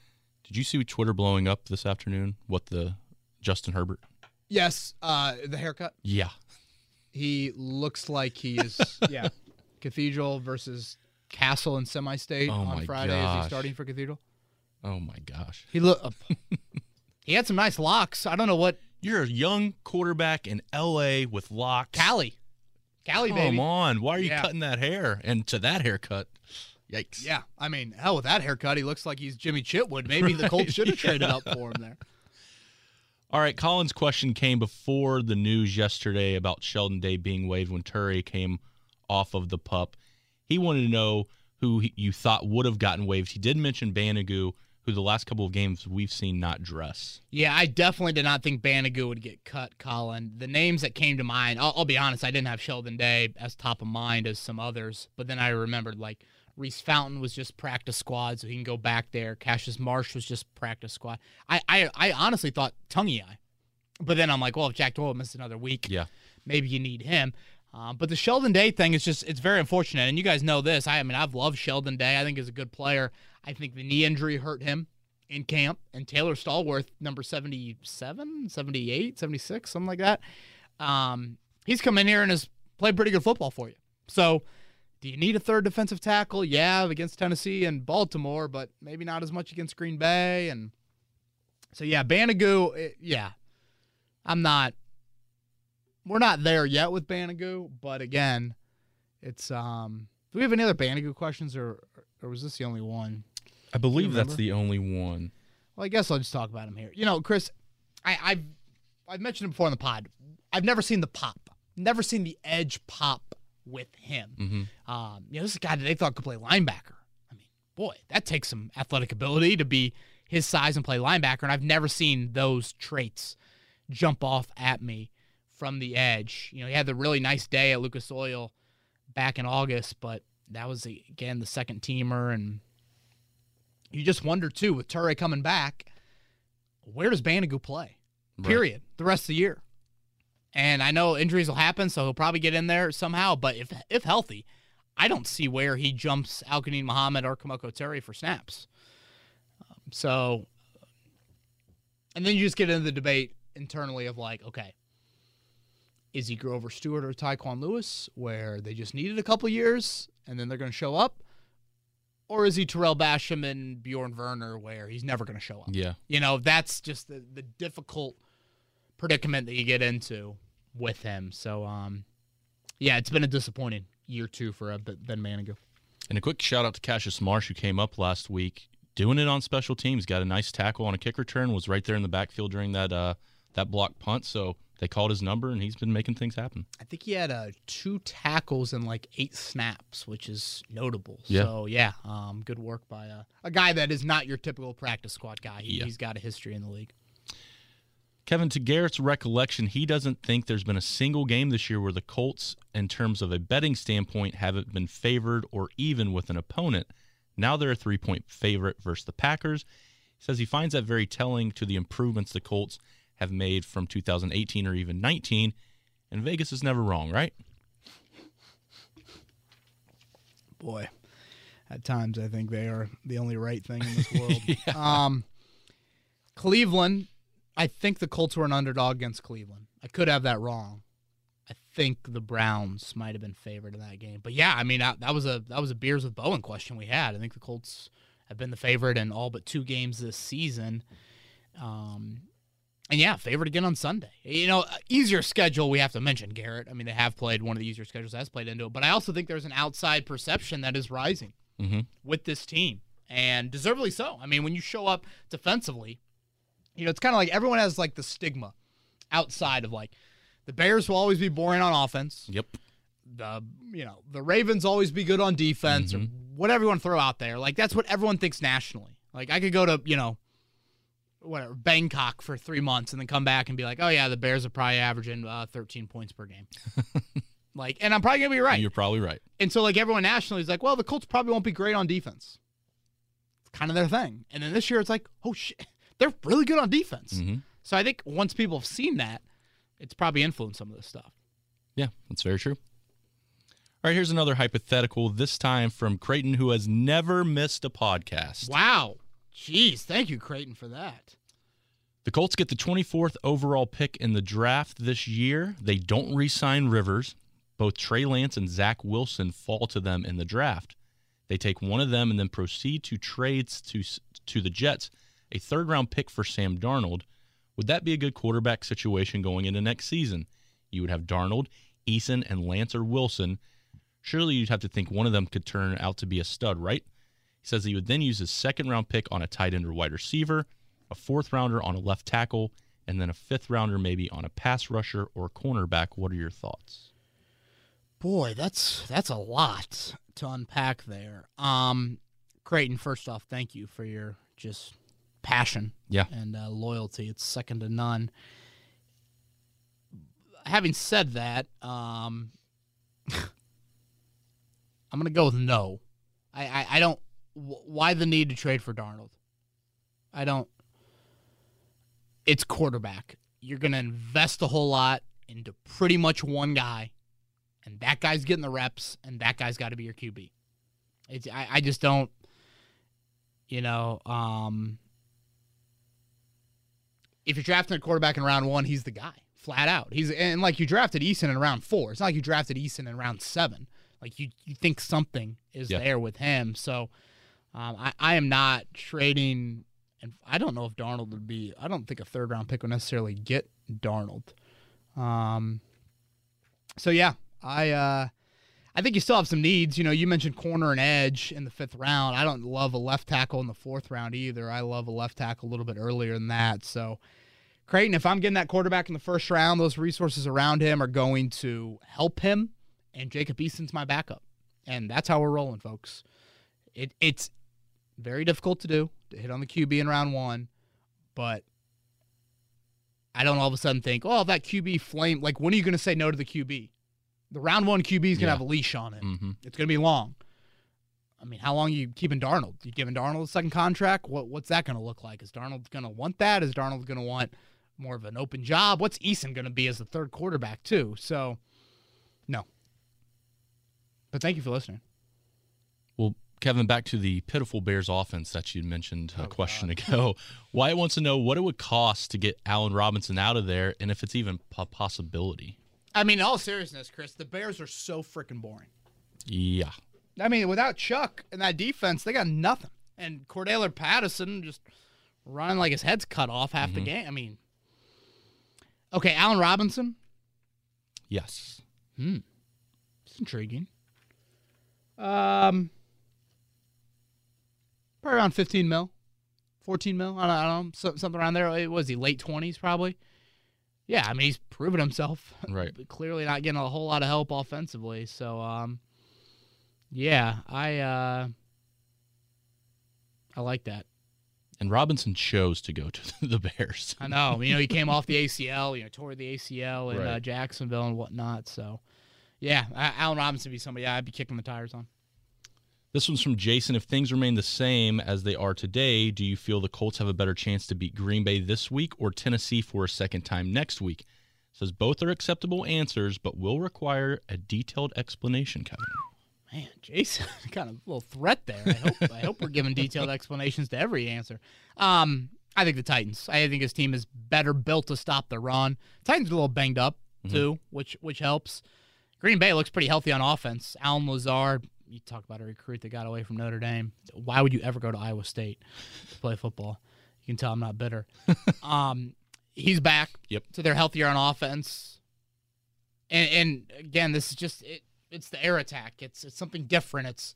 did you see Twitter blowing up this afternoon? What the Justin Herbert? Yes, uh, the haircut. Yeah. He looks like he is. *laughs* yeah, Cathedral versus Castle and Semi-State Oh on Friday. Is he gosh. starting for Cathedral? Oh my gosh. He look. *laughs* he had some nice locks. I don't know what You're a young quarterback in L.A. with locks. Cali, Cali Come baby. on. Why are you Yeah. cutting that hair? And to that haircut, yikes. Yeah, I mean, hell, with that haircut, he looks like he's Jimmy Chitwood. Maybe the Colts should have *laughs* yeah. traded up for him there. All right, Colin's question came before the news yesterday about Sheldon Day being waived when Turay came off of the pup. He wanted to know who he, you thought would have gotten waived. He did mention Banogu, who the last couple of games we've seen not dress. Yeah, I definitely did not think Banogu would get cut, Colin. The names that came to mind, I'll, I'll be honest, I didn't have Sheldon Day as top of mind as some others, but then I remembered like Daurice Fountain was just practice squad, so he can go back there. Cassius Marsh was just practice squad. I, I, I honestly thought Togiai, but then I'm like, well, if Jack Doyle missed another week, Yeah. maybe you need him. Um, but the Sheldon Day thing is just, it's very unfortunate. And you guys know this. I, I mean, I've loved Sheldon Day. I think he's a good player. I think the knee injury hurt him in camp. And Taylor Stallworth, number 77, 78, 76, something like that. Um, he's come in here and has played pretty good football for you. So do you need a third defensive tackle? Yeah, against Tennessee and Baltimore, but maybe not as much against Green Bay. And So yeah, Banogu, eh, yeah. I'm not we're not there yet with Banogu, but again, it's um do we have any other Banogu questions or or was this the only one? I believe that's the only one. Well, I guess I'll just talk about him here. You know, Chris, I, I've I've mentioned him before in the pod. I've never seen the pop, never seen the edge pop with him. Mm-hmm. Um, you know, this is a guy that they thought could play linebacker. I mean, boy, that takes some athletic ability to be his size and play linebacker. And I've never seen those traits jump off at me from the edge. You know, he had the really nice day at Lucas Oil back in August, but that was again the second teamer, and you just wonder too with Turay coming back, where does Banogu play? Right. Period. The rest of the year. And I know injuries will happen, so he'll probably get in there somehow. But if if healthy, I don't see where he jumps Al-Quadin Muhammad or Kemoko Turay for snaps. Um, so, and then you just get into the debate internally of like, okay, is he Grover Stewart or Tyquan Lewis, where they just needed a couple years and then they're going to show up? Or is he Tarell Basham and Bjorn Werner, where he's never going to show up? Yeah. You know, that's just the, the difficult predicament that you get into with him. So, um, yeah, it's been a disappointing year two for uh, Ben Banogu. And a quick shout out to Cassius Marsh, who came up last week doing it on special teams. Got a nice tackle on a kick return. Was right there in the backfield during that uh, that block punt. So they called his number, and he's been making things happen. I think he had uh, two tackles and like eight snaps, which is notable. Yeah. So yeah, um, good work by uh, a guy that is not your typical practice squad guy. He, Yeah. He's got a history in the league. Kevin, to Garrett's recollection, he doesn't think there's been a single game this year where the Colts, in terms of a betting standpoint, haven't been favored or even with an opponent. Now they're a three point favorite versus the Packers. He says he finds that very telling to the improvements the Colts have made from 2018 or even 19. And Vegas is never wrong, right? Boy, at times I think they are the only right thing in this *laughs* world. Um, Cleveland, I think the Colts were an underdog against Cleveland. I could have that wrong. I think the Browns might have been favored in that game. But yeah, I mean that, that was a that was a beers with Bowen question we had. I think the Colts have been the favorite in all but two games this season. Um, and yeah, favored again on Sunday. You know, easier schedule we have to mention, Garrett. I mean, they have played one of the easier schedules that has played into it, but I also think there's an outside perception that is rising Mm-hmm. with this team, and deservedly so. I mean, when you show up defensively, you know, it's kind of like everyone has like the stigma outside of like the Bears will always be boring on offense. Yep. The you know the Ravens always be good on defense or whatever you want to throw out there. Like that's what everyone thinks nationally. Like I could go to you know whatever Bangkok for three months and then come back and be like, oh yeah, the Bears are probably averaging uh, 13 points per game. *laughs* like, and I'm probably gonna be right. You're probably right. And so, like, everyone nationally is like, well, the Colts probably won't be great on defense. It's kind of their thing. And then this year, it's like, oh, shit, *laughs* they're really good on defense. Mm-hmm. So I think once people have seen that, it's probably influenced some of this stuff. Yeah, that's very true. All right, here's another hypothetical, this time from Creighton, who has never missed a podcast. Wow. Jeez. Thank you, Creighton, for that. The Colts get the 24th overall pick in the draft this year. They don't re sign Rivers. Both Trey Lance and Zach Wilson fall to them in the draft. They take one of them and then proceed to trades to, to the Jets a third round pick for Sam Darnold. Would that be a good quarterback situation going into next season? You would have Darnold, Eason, and Lance or Wilson. Surely you'd have to think one of them could turn out to be a stud, right? He says he would then use his second round pick on a tight end or wide receiver, a fourth rounder on a left tackle, and then a fifth rounder maybe on a pass rusher or cornerback. What are your thoughts? Boy, that's that's a lot to unpack there. Um, Creighton, first off, thank you for your just passion Yeah. and uh, loyalty. It's second to none. Having said that, um, *laughs* I'm gonna go with no. I I, I don't. Wh- Why the need to trade for Darnold? I don't. It's quarterback. You're gonna invest a whole lot into pretty much one guy, and that guy's getting the reps, and that guy's got to be your QB. It's I, I just don't. You know, um, if you're drafting a quarterback in round one, he's the guy, flat out. He's and like you drafted Eason in round four. It's not like you drafted Eason in round seven. Like you, you think something is Yeah. there with him. So, um, I, I am not trading And I don't know if Darnold would be. I don't think a third round pick would necessarily get Darnold. Um. So yeah, I uh, I think you still have some needs. You know, you mentioned corner and edge in the fifth round. I don't love a left tackle in the fourth round either. I love a left tackle a little bit earlier than that. So, Creighton, if I'm getting that quarterback in the first round, those resources around him are going to help him, and Jacob Eason's my backup, and that's how we're rolling, folks. It it's very difficult to do to hit on the QB in round one, but I don't all of a sudden think, oh, that QB flame. Like, when are you going to say no to the QB? The round one QB is going to Yeah. have a leash on it. Mm-hmm. It's going to be long. I mean, how long are you keeping Darnold? You giving Darnold a second contract? What what's that going to look like? Is Darnold going to want that? Is Darnold going to want more of an open job? What's Eason going to be as the third quarterback too? So, no. But thank you for listening. Well, Kevin, back to the pitiful Bears offense that you mentioned a Oh, question ago. *laughs* Wyatt wants to know what it would cost to get Allen Robinson out of there, and if it's even a possibility. I mean, in all seriousness, Chris, the Bears are so freaking boring. Yeah, I mean, without Chuck and that defense, they got nothing. And Cordarrelle Patterson just running like his head's cut off half the game. I mean, okay, Allen Robinson, yes. Hmm. It's intriguing. Um, probably around fifteen mil, fourteen mil. I don't, I don't know, so, something around there. It was he late twenties probably. Yeah, I mean he's proven himself. Right. But *laughs* clearly not getting a whole lot of help offensively. So um, yeah, I uh, I like that. And Robinson chose to go to *laughs* the Bears. I know. You know, he came off the *laughs* ACL. You know, tore the ACL in uh, Jacksonville and whatnot. So, yeah, Allen Robinson would be somebody I'd be kicking the tires on. This one's from Jason. If things remain the same as they are today, do you feel the Colts have a better chance to beat Green Bay this week or Tennessee for a second time next week? Says both are acceptable answers, but will require a detailed explanation, Kevin. Man, Jason, *laughs* kind of a little threat there. I hope I hope we're giving detailed explanations to every answer. Um, I think the Titans. I think his team is better built to stop the run. Titans are a little banged up too, which which helps. Green Bay looks pretty healthy on offense. Allen Lazard, you talk about a recruit that got away from Notre Dame. Why would you ever go to Iowa State to play football? You can tell I'm not bitter. *laughs* um, he's back. Yep. So they're healthier on offense. And, and again, this is just it, it's the air attack. It's it's something different. It's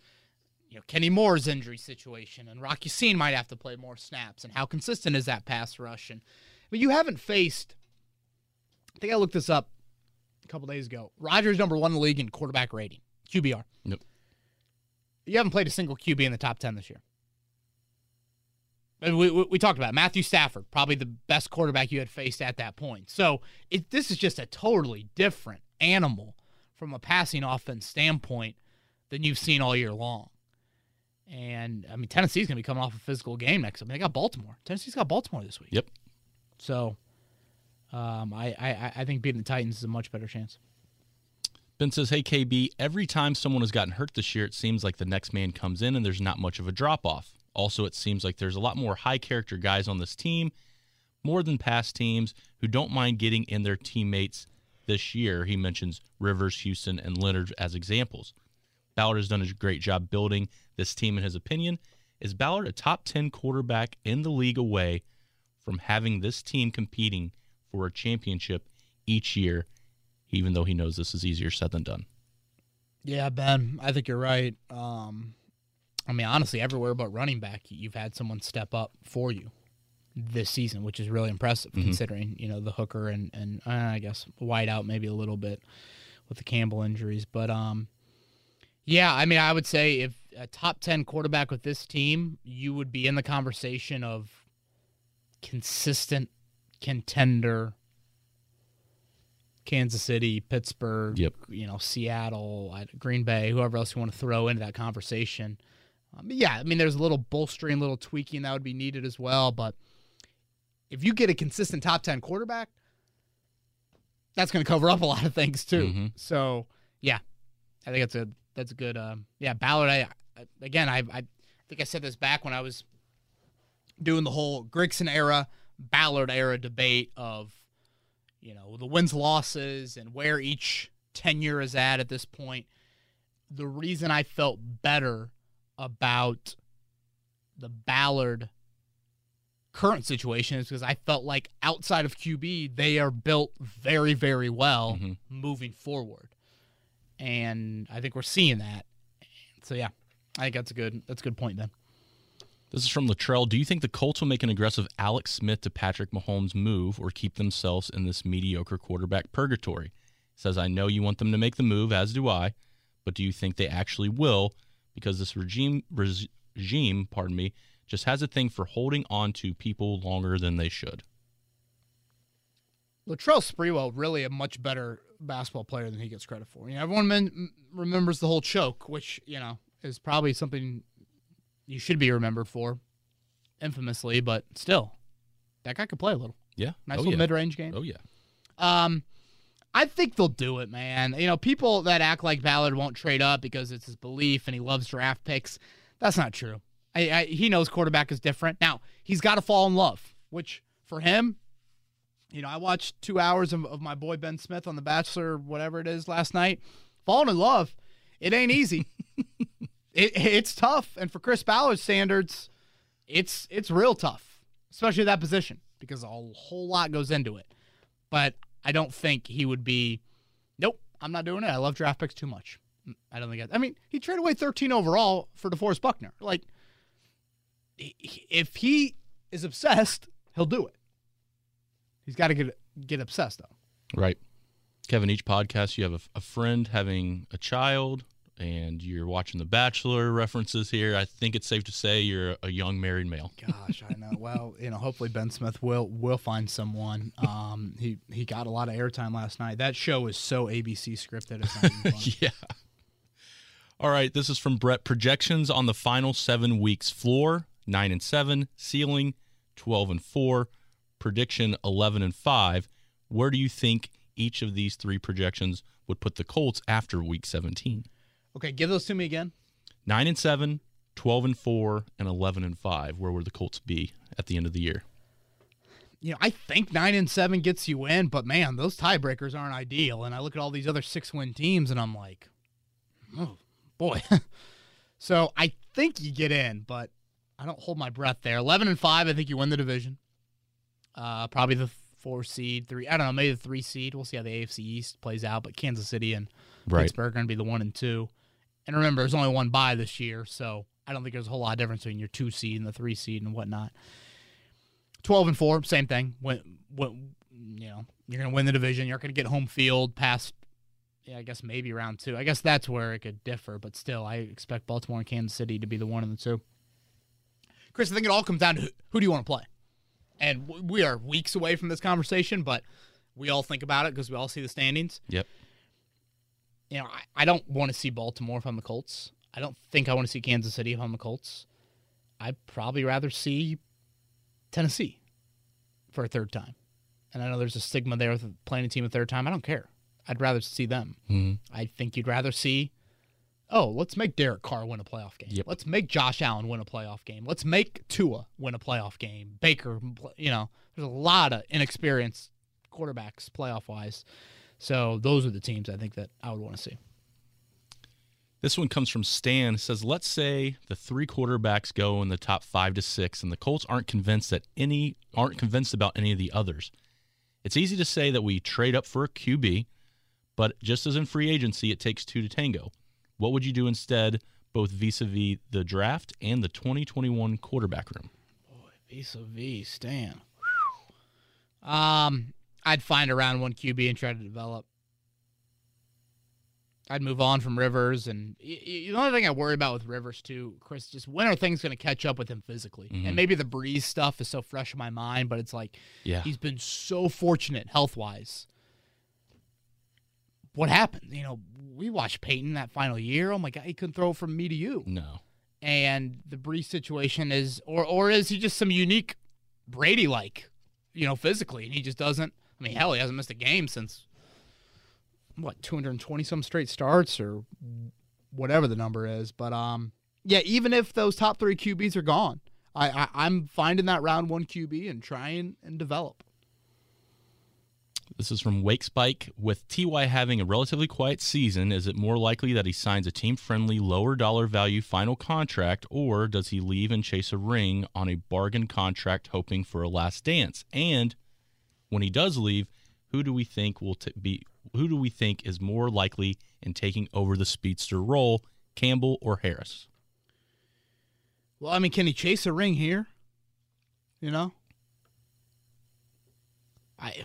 you know Kenny Moore's injury situation, and Rock Ya-Sin might have to play more snaps. And how consistent is that pass rush? And but you haven't faced. I think I looked this up a couple days ago. Rodgers number one in the league in quarterback rating, QBR. Yep. You haven't played a single QB in the top ten this year. We, we, we talked about it. Matthew Stafford, probably the best quarterback you had faced at that point. So it, this is just a totally different animal from a passing offense standpoint than you've seen all year long. And I mean, Tennessee's going to be coming off a physical game next. I mean, they got Baltimore. Tennessee's got Baltimore this week. Yep. So, um, I, I I think beating the Titans is a much better chance. Ben says, Hey, KB, every time someone has gotten hurt this year, it seems like the next man comes in and there's not much of a drop off. Also, it seems like there's a lot more high character guys on this team, more than past teams, who don't mind getting in their teammates this year. He mentions Rivers, Houston, and Leonard as examples. Ballard has done a great job building this team, in his opinion. Is Ballard a top 10 quarterback in the league away from having this team competing for a championship each year, even though he knows this is easier said than done? Yeah, Ben, I think you're right. Um, I mean, honestly, everywhere but running back, you've had someone step up for you this season, which is really impressive considering you know the Hooker and and uh, I guess wide out maybe a little bit with the Campbell injuries, but um, yeah, I mean, I would say if a top ten quarterback with this team, you would be in the conversation of consistent contender. Kansas City, Pittsburgh, Yep. you know, Seattle, Green Bay, whoever else you want to throw into that conversation. Um, yeah, I mean, there's a little bolstering, a little tweaking that would be needed as well. But if you get a consistent top 10 quarterback, that's going to cover up a lot of things too. Mhm. So, yeah, I think that's a that's a good. Um, yeah, Ballard. I, I again, I I think I said this back when I was doing the whole Grigson era, Ballard era debate of, you know, the wins losses and where each tenure is at at this point. The reason I felt better about the Ballard current situation is because I felt like outside of QB, they are built very, very well Mhm. moving forward. And I think we're seeing that. So yeah, I think that's a good that's a good point then. This is from Latrell. Do you think the Colts will make an aggressive Alex Smith to Patrick Mahomes move or keep themselves in this mediocre quarterback purgatory? Says, I know you want them to make the move, as do I, but do you think they actually will? Because this regime, regime, pardon me, just has a thing for holding on to people longer than they should. Latrell Sprewell really a much better basketball player than he gets credit for. You know, everyone men- remembers the whole choke, which you know is probably something you should be remembered for, infamously. But still, that guy could play a little. Yeah. Nice oh, little yeah. mid-range game. Oh, yeah. Um, I think they'll do it, man. You know, people that act like Ballard won't trade up because it's his belief and he loves draft picks. That's not true. I, I, he knows quarterback is different. Now he's got to fall in love, which for him, you know, I watched two hours of, of my boy Ben Smith on The Bachelor, whatever it is, last night. Falling in love, it ain't easy. *laughs* it, it's tough, and for Chris Ballard's standards, it's it's real tough, especially that position because a whole lot goes into it. But I don't think he would be. Nope, I'm not doing it. I love draft picks too much. I don't think. I, I mean, he traded away 13 overall for DeForest Buckner. Like, if he is obsessed, he'll do it. He's got to get get obsessed though. Right. Kevin, each podcast you have a, a friend having a child and you're watching The Bachelor references here. I think it's safe to say you're a young married male. Gosh, I know. Well, you know, hopefully Ben Smith will will find someone. Um, he he got a lot of airtime last night. That show is so ABC scripted. It's not even *laughs* funny. yeah. All right. This is from Brett. Projections on the final seven weeks floor nine and seven, ceiling 12 and four, prediction 11 and five. Where do you think each of these three projections would put the Colts after week 17? Okay, give those to me again. Nine and seven, 12 and four, and 11 and five. Where would the Colts be at the end of the year? you know, I think nine and seven gets you in, but man, those tiebreakers aren't ideal. And I look at all these other six win teams, and I'm like, oh boy. *laughs* so I think you get in, but I don't hold my breath there. Eleven and five, I think you win the division. Uh, probably the four seed, three. I don't know, maybe the three seed. We'll see how the AFC East plays out. But Kansas City and right. Pittsburgh are going to be the one and two. And remember, there's only one bye this year, so I don't think there's a whole lot of difference between your two seed and the three seed and whatnot. Twelve and four, same thing. When, you know you're going to win the division, you're going to get home field past. Yeah, I guess maybe round two. I guess that's where it could differ, but still, I expect Baltimore and Kansas City to be the one and the two. Chris, I think it all comes down to who do you want to play, and we are weeks away from this conversation, but we all think about it because we all see the standings Yep. You know, I, I don't want to see Baltimore if I'm the Colts. I don't think I want to see Kansas City if I'm the Colts. I'd probably rather see Tennessee for a third time. And I know there's a stigma there with playing a team a third time. I don't care. I'd rather see them. Mhm. I think you'd rather see, oh, let's make Derek Carr win a playoff game. Yep. Let's make Josh Allen win a playoff game. Let's make Tua win a playoff game. Baker, you know, there's a lot of inexperienced quarterbacks playoff wise. So those are the teams I think that I would want to see. This one comes from Stan. It says, "Let's say the three quarterbacks go in the top five to six, and the Colts aren't convinced that any aren't convinced about any of the others. It's easy to say that we trade up for a QB, but just as in free agency, it takes two to tango. What would you do instead, both vis-a-vis the draft and the 2021 quarterback room? Boy, Vis-a-vis Stan. Um, I'd find around one QB and try to develop. I'd move on from Rivers, and y- y- the only thing I worry about with Rivers too, Chris, just when are things going to catch up with him physically? Mhm. And maybe the Brees stuff is so fresh in my mind, but it's like Yeah, he's been so fortunate health wise. What happened? You know, we watched Peyton that final year. Oh my God, he couldn't throw from me to you no, and the Brees situation is, or or is he just some unique Brady like, you know, physically, and he just doesn't. I mean, hell, he hasn't missed a game since what 220 some straight starts or whatever the number is. But um, yeah, even if those top three QBs are gone, I, I I'm finding that round one QB and trying and develop. This is from Wake Spike. With TY having a relatively quiet season, is it more likely that he signs a team friendly, lower dollar value final contract, or does he leave and chase a ring on a bargain contract hoping for a last dance? And when he does leave, who do we think will t- be who do we think is more likely in taking over the speedster role, Campbell or Harris? Well, I mean, can he chase a ring here? You know? I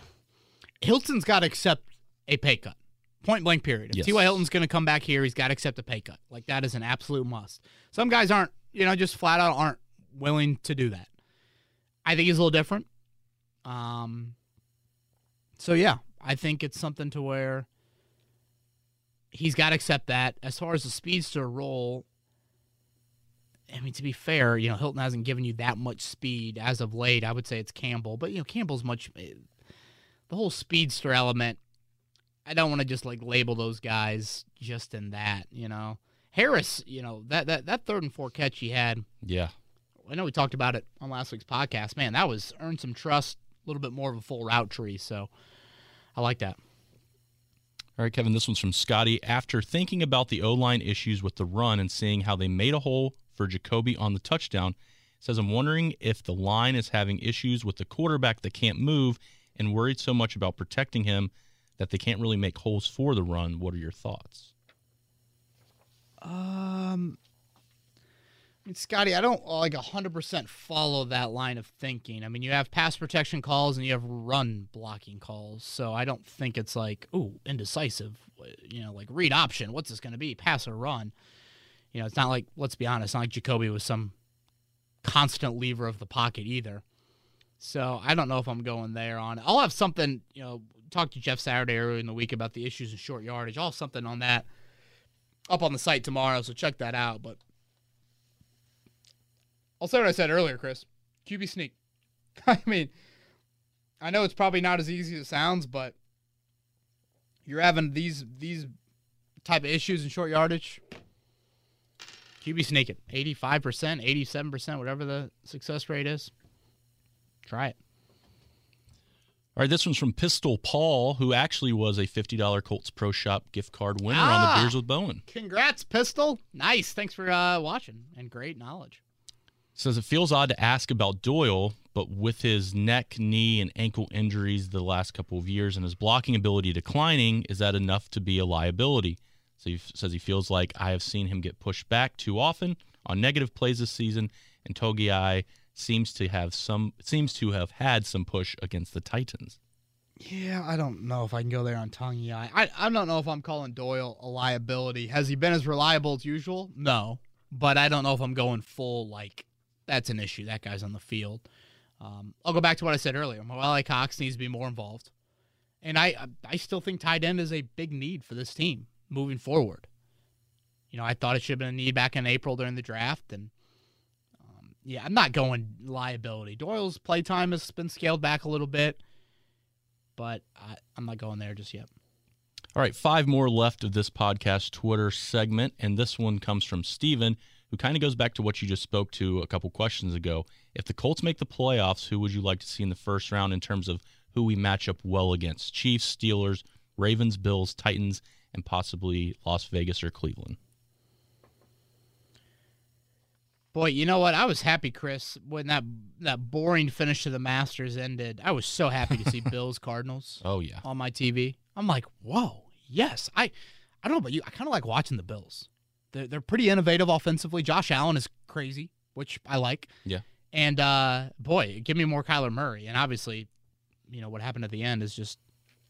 Hilton's got to accept a pay cut. Point blank period. If Yes. T.Y. Hilton's going to come back here, he's got to accept a pay cut. Like that is an absolute must. Some guys aren't, you know, just flat out aren't willing to do that. I think he's a little different. Um so yeah, I think it's something to where he's got to accept that. As far as the speedster role, I mean, to be fair, you know, Hilton hasn't given you that much speed as of late. I would say it's Campbell, but you know, Campbell's much. eh, The whole speedster element, I don't want to just like label those guys just in that. You know, Harris, you know that that that third and four catch he had. Yeah. I know we talked about it on last week's podcast. Man, that was earned some trust, a little bit more of a full route tree. So, I like that. All right, Kevin, this one's from Scotty. After thinking about the O line issues with the run and seeing how they made a hole for Jacoby on the touchdown, says, I'm wondering if the line is having issues with the quarterback that can't move and worried so much about protecting him that they can't really make holes for the run. What are your thoughts? Um, I mean, Scotty, I don't like 100% follow that line of thinking. I mean, you have pass protection calls and you have run blocking calls. So I don't think it's like, ooh, indecisive. You know, like read option. What's this going to be? Pass or run? You know, it's not like, let's be honest, not like Jacoby was some constant lever of the pocket either. So I don't know if I'm going there on. I'll have something, you know, talk to Jeff Saturday earlier in the week about the issues in short yardage. I'll have something on that up on the site tomorrow, so check that out. But I'll say what I said earlier, Chris. QB sneak. *laughs* I mean, I know it's probably not as easy as it sounds, but you're having these these type of issues in short yardage. QB sneaking. 85%, 87%, whatever the success rate is. Try it. All right, this one's from Pistol Paul, who actually was a $50 Colts Pro Shop gift card winner on Ah. the Beers with Bowen. Congrats, Pistol. Nice. Thanks for uh, watching and great knowledge. Says it feels odd to ask about Doyle, but with his neck, knee, and ankle injuries the last couple of years and his blocking ability declining, is that enough to be a liability? So he says he feels like I have seen him get pushed back too often on negative plays this season, and Togiai seems to have some seems to have had some push against the Titans. Yeah, I don't know if I can go there on eye. I I don't know if I'm calling Doyle a liability. Has he been as reliable as usual? No, but I don't know if I'm going full like that's an issue. That guy's on the field. Um, I'll go back to what I said earlier. Mo Alie-Cox needs to be more involved, and I I still think tight end is a big need for this team moving forward. You know, I thought it should have been a need back in April during the draft, and um, yeah, I'm not going liability. Doyle's playtime has been scaled back a little bit but I, I'm not going there just yet. All right, five more left of this podcast Twitter segment, and this one comes from Steven, who kind of goes back to what you just spoke to a couple questions ago. If the Colts make the playoffs, who would you like to see in the first round in terms of who we match up well against? Chiefs, Steelers, Ravens, Bills, Titans, and possibly Las Vegas or Cleveland. Boy, you know what? I was happy, Chris, when that that boring finish to the Masters ended. I was so happy to see *laughs* Bills Cardinals Oh yeah, on my TV. I'm like, whoa, yes. I I don't know about you. I kind of like watching the Bills. They're they're pretty innovative offensively. Josh Allen is crazy, which I like. Yeah. And uh, boy, give me more Kyler Murray. And obviously, you know what happened at the end is just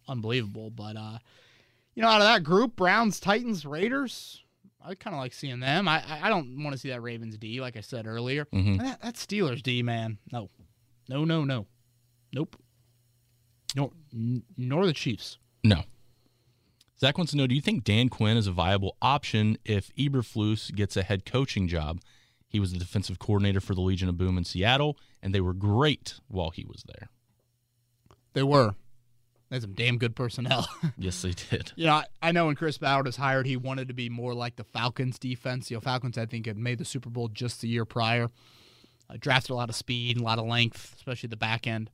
unbelievable. But uh, you know, out of that group, Browns, Titans, Raiders. I kind of like seeing them. I I don't want to see that Ravens D, like I said earlier. Mm-hmm. That, that Steelers D, man. No, no, no, no, nope. Nor n- nor the Chiefs. no. Zach wants to know: Do you think Dan Quinn is a viable option if Eberflus gets a head coaching job? He was the defensive coordinator for the Legion of Boom in Seattle, and they were great while he was there. They were. They had some damn good personnel. *laughs* Yes, they did. you know, I, I know when Chris Ballard was hired, he wanted to be more like the Falcons defense. You know, Falcons, I think, had made the Super Bowl just the year prior. Uh, drafted a lot of speed and a lot of length, especially the back end.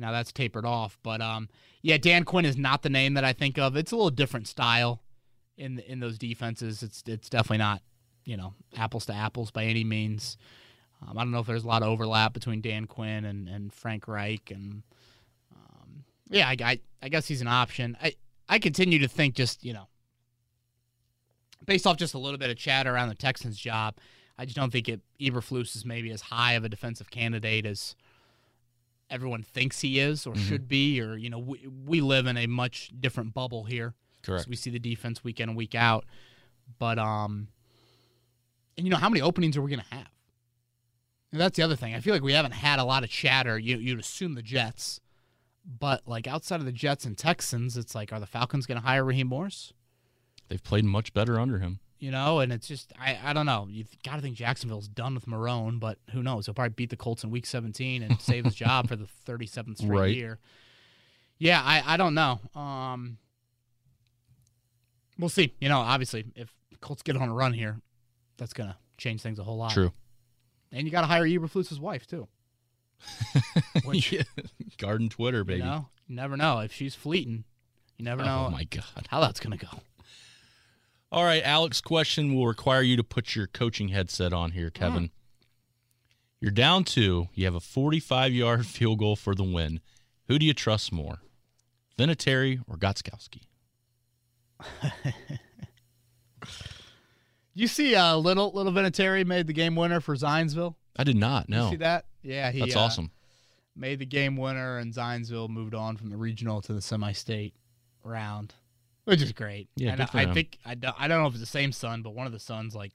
Now that's tapered off, but um, yeah, Dan Quinn is not the name that I think of. It's a little different style in in those defenses. It's it's definitely not you know apples to apples by any means. Um, I don't know if there's a lot of overlap between Dan Quinn and, and Frank Reich, and um, yeah, I, I I guess he's an option. I I continue to think just you know based off just a little bit of chatter around the Texans job, I just don't think it Eberflus is maybe as high of a defensive candidate as everyone thinks he is or Mhm. should be. Or you know, we, we live in a much different bubble here. Correct. So we see the defense week in and week out. But um, and you know, how many openings are we going to have? And that's the other thing. I feel like we haven't had a lot of chatter. You, you'd assume the Jets, but like outside of the Jets and Texans, it's like, are the Falcons going to hire Raheem Morris? They've played much better under him. You know, and it's just I, I don't know. You've got to think Jacksonville's done with Marrone, but who knows? He'll probably beat the Colts in Week 17 and save his job for the 37th straight Right. year. Yeah, I, I don't know. Um, we'll see. You know, obviously, if Colts get on a run here, that's gonna change things a whole lot. True. And you got to hire Eberflus's wife too. *laughs* Which, Yeah. Garden Twitter, baby. You know, you never know if she's fleeting. You never know Oh my god. how that's gonna go. All right, Alex question will require you to put your coaching headset on here, Kevin. You're down two. You have a 45 yard *laughs* field goal for the win. Who do you trust more, Vinatieri or Gostkowski? *laughs* You see, uh, little little Vinatieri made the game winner for Zionsville. I did not. No, You see that? Yeah, he that's uh, awesome. made the game winner, and Zionsville moved on from the regional to the semi-state round, which is great. Yeah, and I, I think I don't, I don't know if it's the same son, but one of the sons like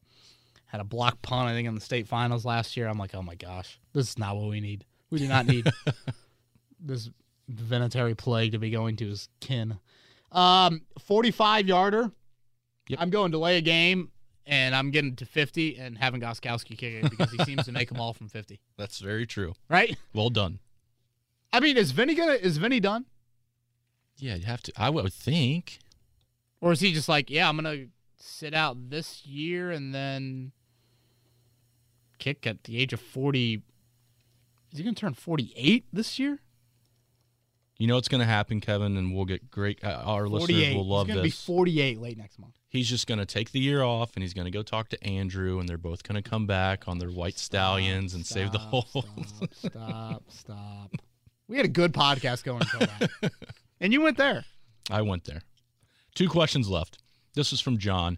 had a block punt. I think in the state finals last year. I'm like, oh my gosh, this is not what we need. We do not need *laughs* this Vinatieri plague to be going to his kin. Um, 45 yarder. Yep. I'm going delay a game. And I'm getting to 50 and having Gostkowski kick it because he seems to make them all from 50. *laughs* That's very true. Right? Well done. I mean, is Vinny gonna is Vinny done? Yeah, you have to. I would think. Or is he just like, yeah, I'm gonna sit out this year and then kick at the age of forty? Is he gonna turn forty eight this year? You know what's going to happen, Kevin, and we'll get great. Uh, our listeners will love He's gonna this. be forty eight late next month. he's just going to take the year off, and he's going to go talk to Andrew, and they're both going to come back on their white stallions and save the whole. Stop, *laughs* stop, stop. We had a good podcast going until that, *laughs* and you went there. I went there. Two questions left. This is from John.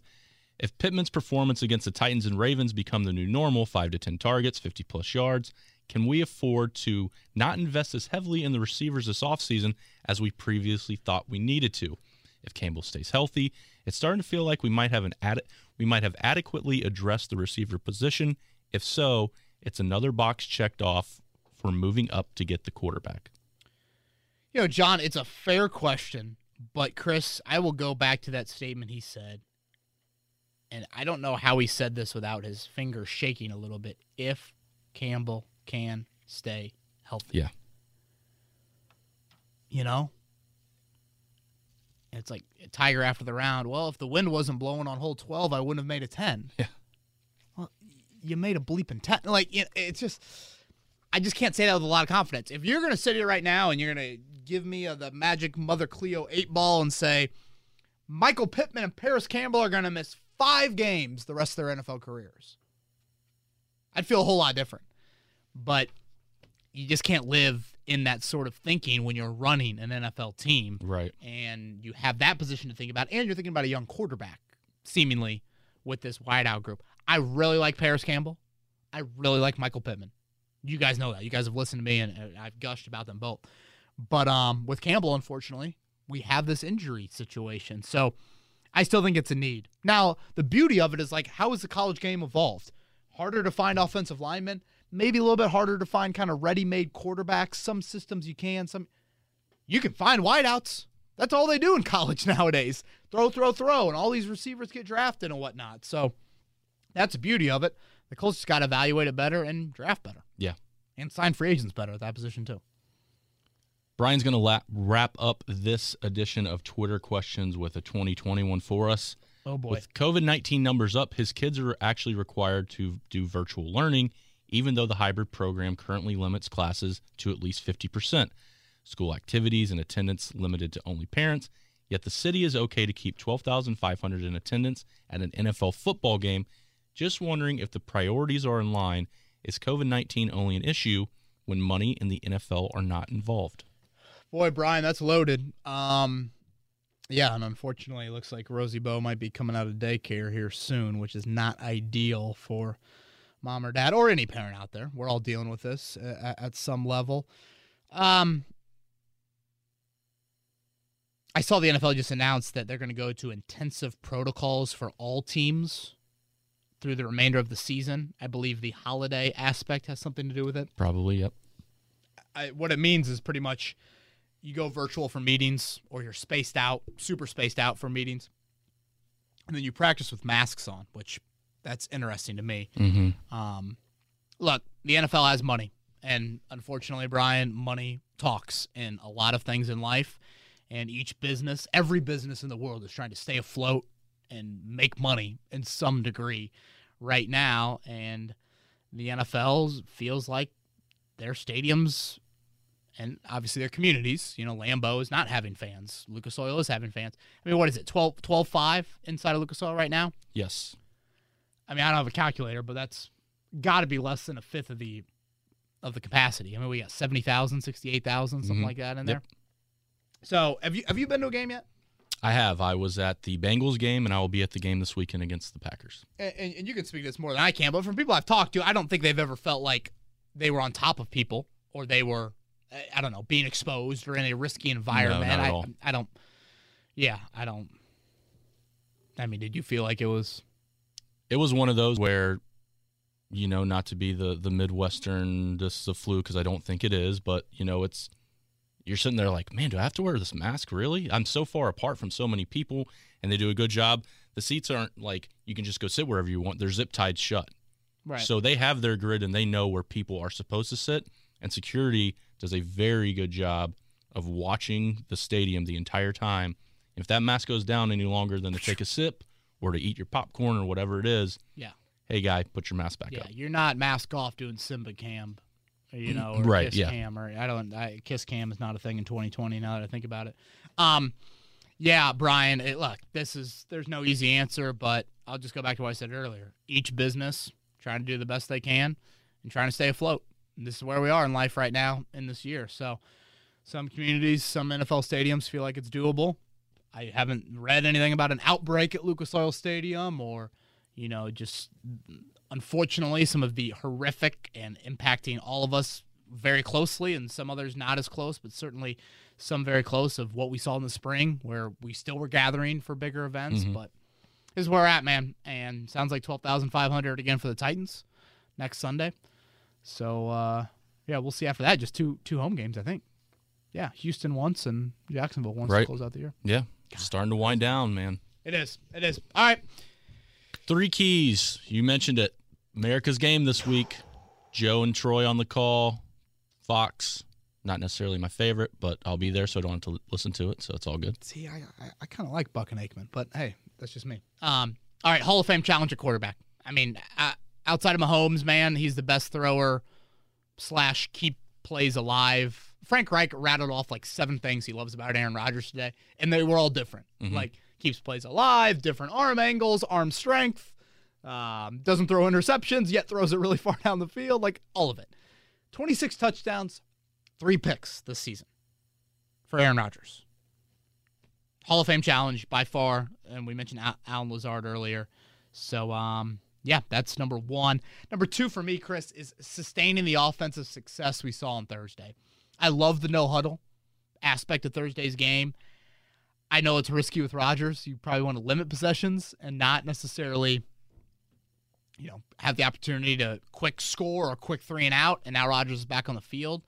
If Pittman's performance against the Titans and Ravens become the new normal, 5 to 10 targets, 50 plus yards, can we afford to not invest as heavily in the receivers this offseason as we previously thought we needed to? If Campbell stays healthy, it's starting to feel like we might have an ad- we might have adequately addressed the receiver position. If so, it's another box checked off for moving up to get the quarterback. You know, John, it's a fair question, but Chris, I will go back to that statement he said. And I don't know how he said this without his finger shaking a little bit. If Campbell can stay healthy. Yeah. You know? It's like Tiger after the round. Well, if the wind wasn't blowing on hole 12, I wouldn't have made a 10. Yeah. Well, you made a bleeping 10. Like, it's just, I just can't say that with a lot of confidence. If you're going to sit here right now and you're going to give me uh the magic Mother Cleo eight ball and say, Michael Pittman and Parris Campbell are going to miss five games the rest of their NFL careers, I'd feel a whole lot different. But you just can't live in that sort of thinking when you're running an NFL team Right. and you have that position to think about, and you're thinking about a young quarterback, seemingly with this wideout group. I really like Parris Campbell. I really like Michael Pittman. You guys know that. You guys have listened to me, and I've gushed about them both. But um, with Campbell, unfortunately, we have this injury situation. So I still think it's a need. Now, the beauty of it is like, how has the college game evolved? Harder to find offensive linemen, maybe a little bit harder to find kind of ready-made quarterbacks. Some systems you can, some you can find wideouts. That's all they do in *laughs* college nowadays. Throw, throw, throw, and all these receivers get drafted and whatnot. So that's the beauty of it. The Colts just got to evaluate it better and draft better. Yeah. And sign free agents better at that position too. Brian's going to la- wrap up this edition of Twitter questions with a 2021 for us. Oh boy. With COVID 19 numbers up, his kids are actually required to do virtual learning, even though the hybrid program currently limits classes to at least 50%. school activities and attendance limited to only parents. Yet the city is okay to keep 12,500 in attendance at an NFL football game. Just wondering if the priorities are in line. Is COVID 19 only an issue when money and the NFL are not involved? Boy, Brian, that's loaded. Um, yeah, and unfortunately, it looks like Rosie Bo might be coming out of daycare here soon, which is not ideal for mom or dad or any parent out there. We're all dealing with this uh, at some level. Um, I saw the NFL just announced that they're going to go to intensive protocols for all teams through the remainder of the season. I believe the holiday aspect has something to do with it. Probably, yep. I, what it means is pretty much you go virtual for meetings or you're spaced out, super spaced out for meetings. And then you practice with masks on, which that's interesting to me. Mm-hmm. Um, look, the NFL has money. And unfortunately, Brian, money talks in a lot of things in life and each business, every business in the world is trying to stay afloat and make money in some degree right now. And the NFL feels like their stadiums and obviously their communities, you know, Lambeau is not having fans. Lucas Oil is having fans. I mean, what is it, 12, 12 5 inside of Lucas Oil right now? Yes. I mean, I don't have a calculator, but that's got to be less than a fifth of the of the capacity. I mean, we got 70,000, 68,000, something mm-hmm. like that in there. Yep. So, have you have you been to a game yet? I have. I was at the Bengals game, and I will be at the game this weekend against the Packers. And, and, and you can speak to this more than I can, but from people I've talked to, I don't think they've ever felt like they were on top of people or they were, I don't know, being exposed or in a risky environment. No, not at I, all. I don't. Yeah, I don't. I mean, did you feel like it was? It was one of those where, you know, not to be the the Midwestern, this is a flu because I don't think it is, but you know, it's you're sitting there like, man, do I have to wear this mask? Really? I'm so far apart from so many people, and they do a good job. The seats aren't like you can just go sit wherever you want. They're zip tied shut. Right. So they have their grid and they know where people are supposed to sit. And security does a very good job of watching the stadium the entire time. And if that mask goes down any longer than to take a sip or to eat your popcorn or whatever it is, yeah. Hey guy, put your mask back yeah, up. you're not mask off doing Simba Cam you know, or right, Kiss yeah. Cam, or I don't. I, Kiss Cam is not a thing in 2020. Now that I think about it, um, yeah, Brian. It, look, this is there's no easy answer, but I'll just go back to what I said earlier. Each business trying to do the best they can and trying to stay afloat. This is where we are in life right now in this year. So, some communities, some NFL stadiums feel like it's doable. I haven't read anything about an outbreak at Lucas Oil Stadium or, you know, just unfortunately, some of the horrific and impacting all of us very closely, and some others not as close, but certainly some very close of what we saw in the spring, where we still were gathering for bigger events. Mm-hmm. But this is where we're at, man. And sounds like twelve thousand five hundred again for the Titans next Sunday. So uh, yeah, we'll see after that. Just two two home games, I think. Yeah, Houston once and Jacksonville once right. to close out the year. Yeah, God. starting to wind down, man. It is. It is. All right. Three keys. You mentioned it. America's game this week. Joe and Troy on the call. Fox, not necessarily my favorite, but I'll be there, so I don't have to listen to it, so it's all good. See, I I, I kind of like Buck and Aikman, but hey, that's just me. Um, all right, Hall of Fame challenger quarterback. I mean, uh, outside of Mahomes, man, he's the best thrower slash keep plays alive. Frank Reich rattled off like seven things he loves about Aaron Rodgers today, and they were all different. Mm-hmm. Like keeps plays alive, different arm angles, arm strength, um, doesn't throw interceptions, yet throws it really *laughs* far down the field, like all of it. 26 touchdowns, three picks this season for Aaron Rodgers. Hall of Fame challenge by far, and we mentioned Allen Lazard earlier. So, um, yeah, that's number one. Number two for me, Chris, is sustaining the offensive success we saw on Thursday. I love the no huddle aspect of Thursday's game. I know it's risky with Rodgers. You probably want to limit possessions and not necessarily, you know, have the opportunity to quick score or quick three and out. And now Rodgers is back on the field.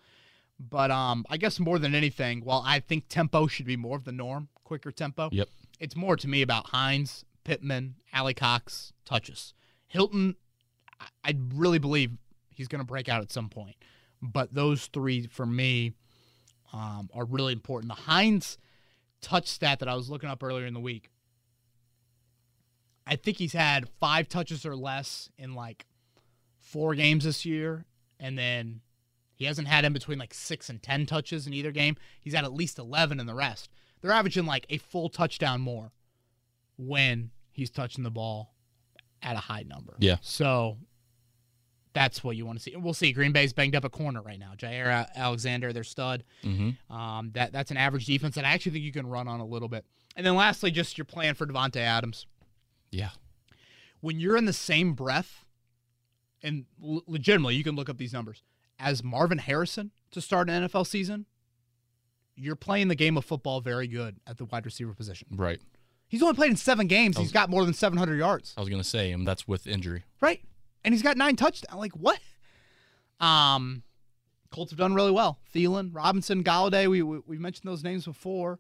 But um, I guess more than anything, while I think tempo should be more of the norm, quicker tempo. Yep. It's more to me about Hines, Pittman, Alie-Cox, touches. Hilton, I really believe he's going to break out at some point. But those three for me um, are really important. The Hines touch stat that I was looking up earlier in the week. I think he's had five touches or less in like four games this year, and then He hasn't had in between like six and 10 touches in either game. He's had at least 11 in the rest. They're averaging like a full touchdown more when he's touching the ball at a high number. Yeah. So that's what you want to see. We'll see. Green Bay's banged up a corner right now. Jaire Alexander, their stud. Mm-hmm. Um, that that's an average defense that I actually think you can run on a little bit. And then lastly, just your plan for Davante Adams. Yeah. When you're in the same breath, and l- legitimately, you can look up these numbers as Marvin Harrison to start an NFL season. You're playing the game of football very good at the wide receiver position. Right. He's only played in seven games. Was- He's got more than 700 yards. I was gonna say, and that's with injury. Right. And he's got nine touchdowns. Like what? Um, Colts have done really well. Thielen, Robinson, Golladay. We we we've mentioned those names before.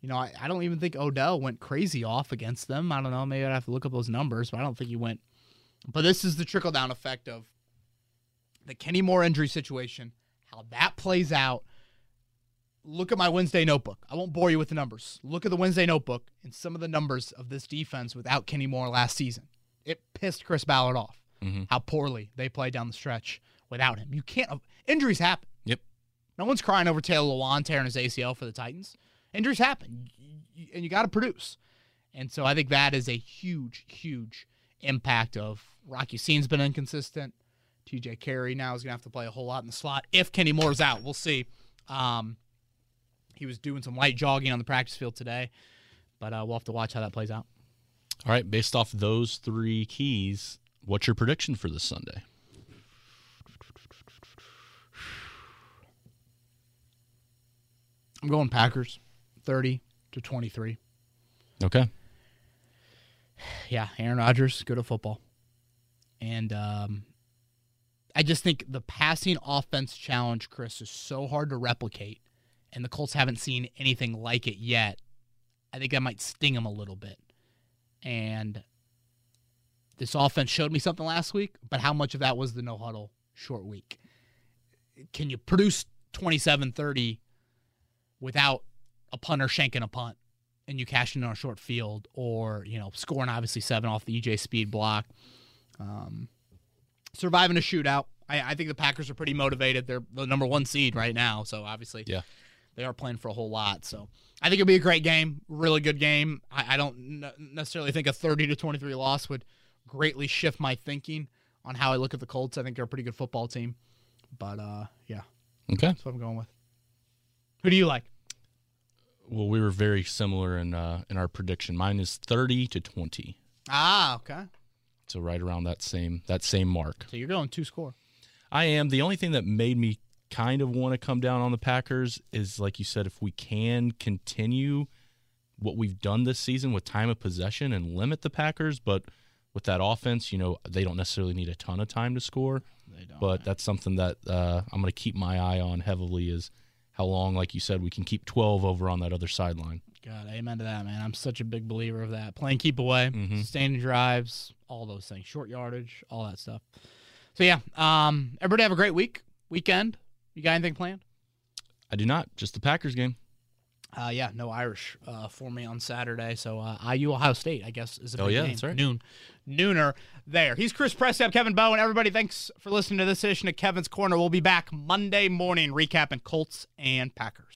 You know, I, I don't even think Odell went crazy off against them. I don't know. Maybe I'd have to look up those numbers, but I don't think he went. But this is the trickle down effect of the Kenny Moore injury situation, how that plays out. Look at my Wednesday notebook. I won't bore you with the numbers. Look at the Wednesday notebook and some of the numbers of this defense without Kenny Moore last season. It pissed Chris Ballard off Mm-hmm. how poorly they played down the stretch without him. You can't injuries happen. Yep. No one's crying over Taylor Lewan tearing his ACL for the Titans. Injuries happen, and you got to produce. And so I think that is a huge, huge impact of Rock Ya-Sin's been inconsistent. TJ Carrie now is going to have to play a whole lot in the slot if Kenny Moore's out. We'll see. Um, he was doing some light jogging on the practice field today, but uh, we'll have to watch how that plays out. All right. Based off those three keys, what's your prediction for this Sunday? I'm going Packers, thirty to twenty-three. Okay. yeah, Aaron Rodgers, good at football. And um, I just think the passing offense challenge, Chris, is so hard to replicate, and the Colts haven't seen anything like it yet. I think that might sting them a little bit. And this offense showed me something last week, but how much of that was the no huddle short week? Can you produce 27 30 without a punter shanking a punt? and you cash in on a short field, or you know, scoring obviously seven off the EJ Speed block, um, surviving a shootout. I, I think the Packers are pretty motivated. They're the number one seed right now, so obviously, Yeah. They are playing for a whole lot. So I think it'll be a great game, really good game. I, I don't necessarily think a thirty to twenty three loss would greatly shift my thinking on how I look at the Colts. I think they're a pretty good football team, but uh, yeah, Okay. that's what I'm going with. Who do you like? Well, we were very similar in uh, in our prediction. Mine is thirty to twenty, Ah, okay. so right around that same that same mark. So you're going two score. I am. The only thing that made me kind of want to come down on the Packers is, like you said, if we can continue what we've done this season with time of possession and limit the Packers, but with that offense, you know, they don't necessarily need a ton of time to score. They don't. But that's something that uh, I'm going to keep my eye on heavily is how long, like you said, we can keep 12 over on that other sideline. God, amen to that, man. I'm such a big believer of that. Playing keep away, Mhm. sustaining drives, all those things, short yardage, all that stuff. So yeah, um, everybody have a great week, weekend. You got anything planned? I do not. Just the Packers game. Uh, yeah, no Irish uh, for me on Saturday. So uh, IU Ohio State, I guess, is a Oh, big yeah, game. that's right. Noon, nooner there. He's Chris Prescott, Kevin Bowen. Everybody, thanks for listening to this edition of Kevin's Corner. We'll be back Monday morning recapping Colts and Packers.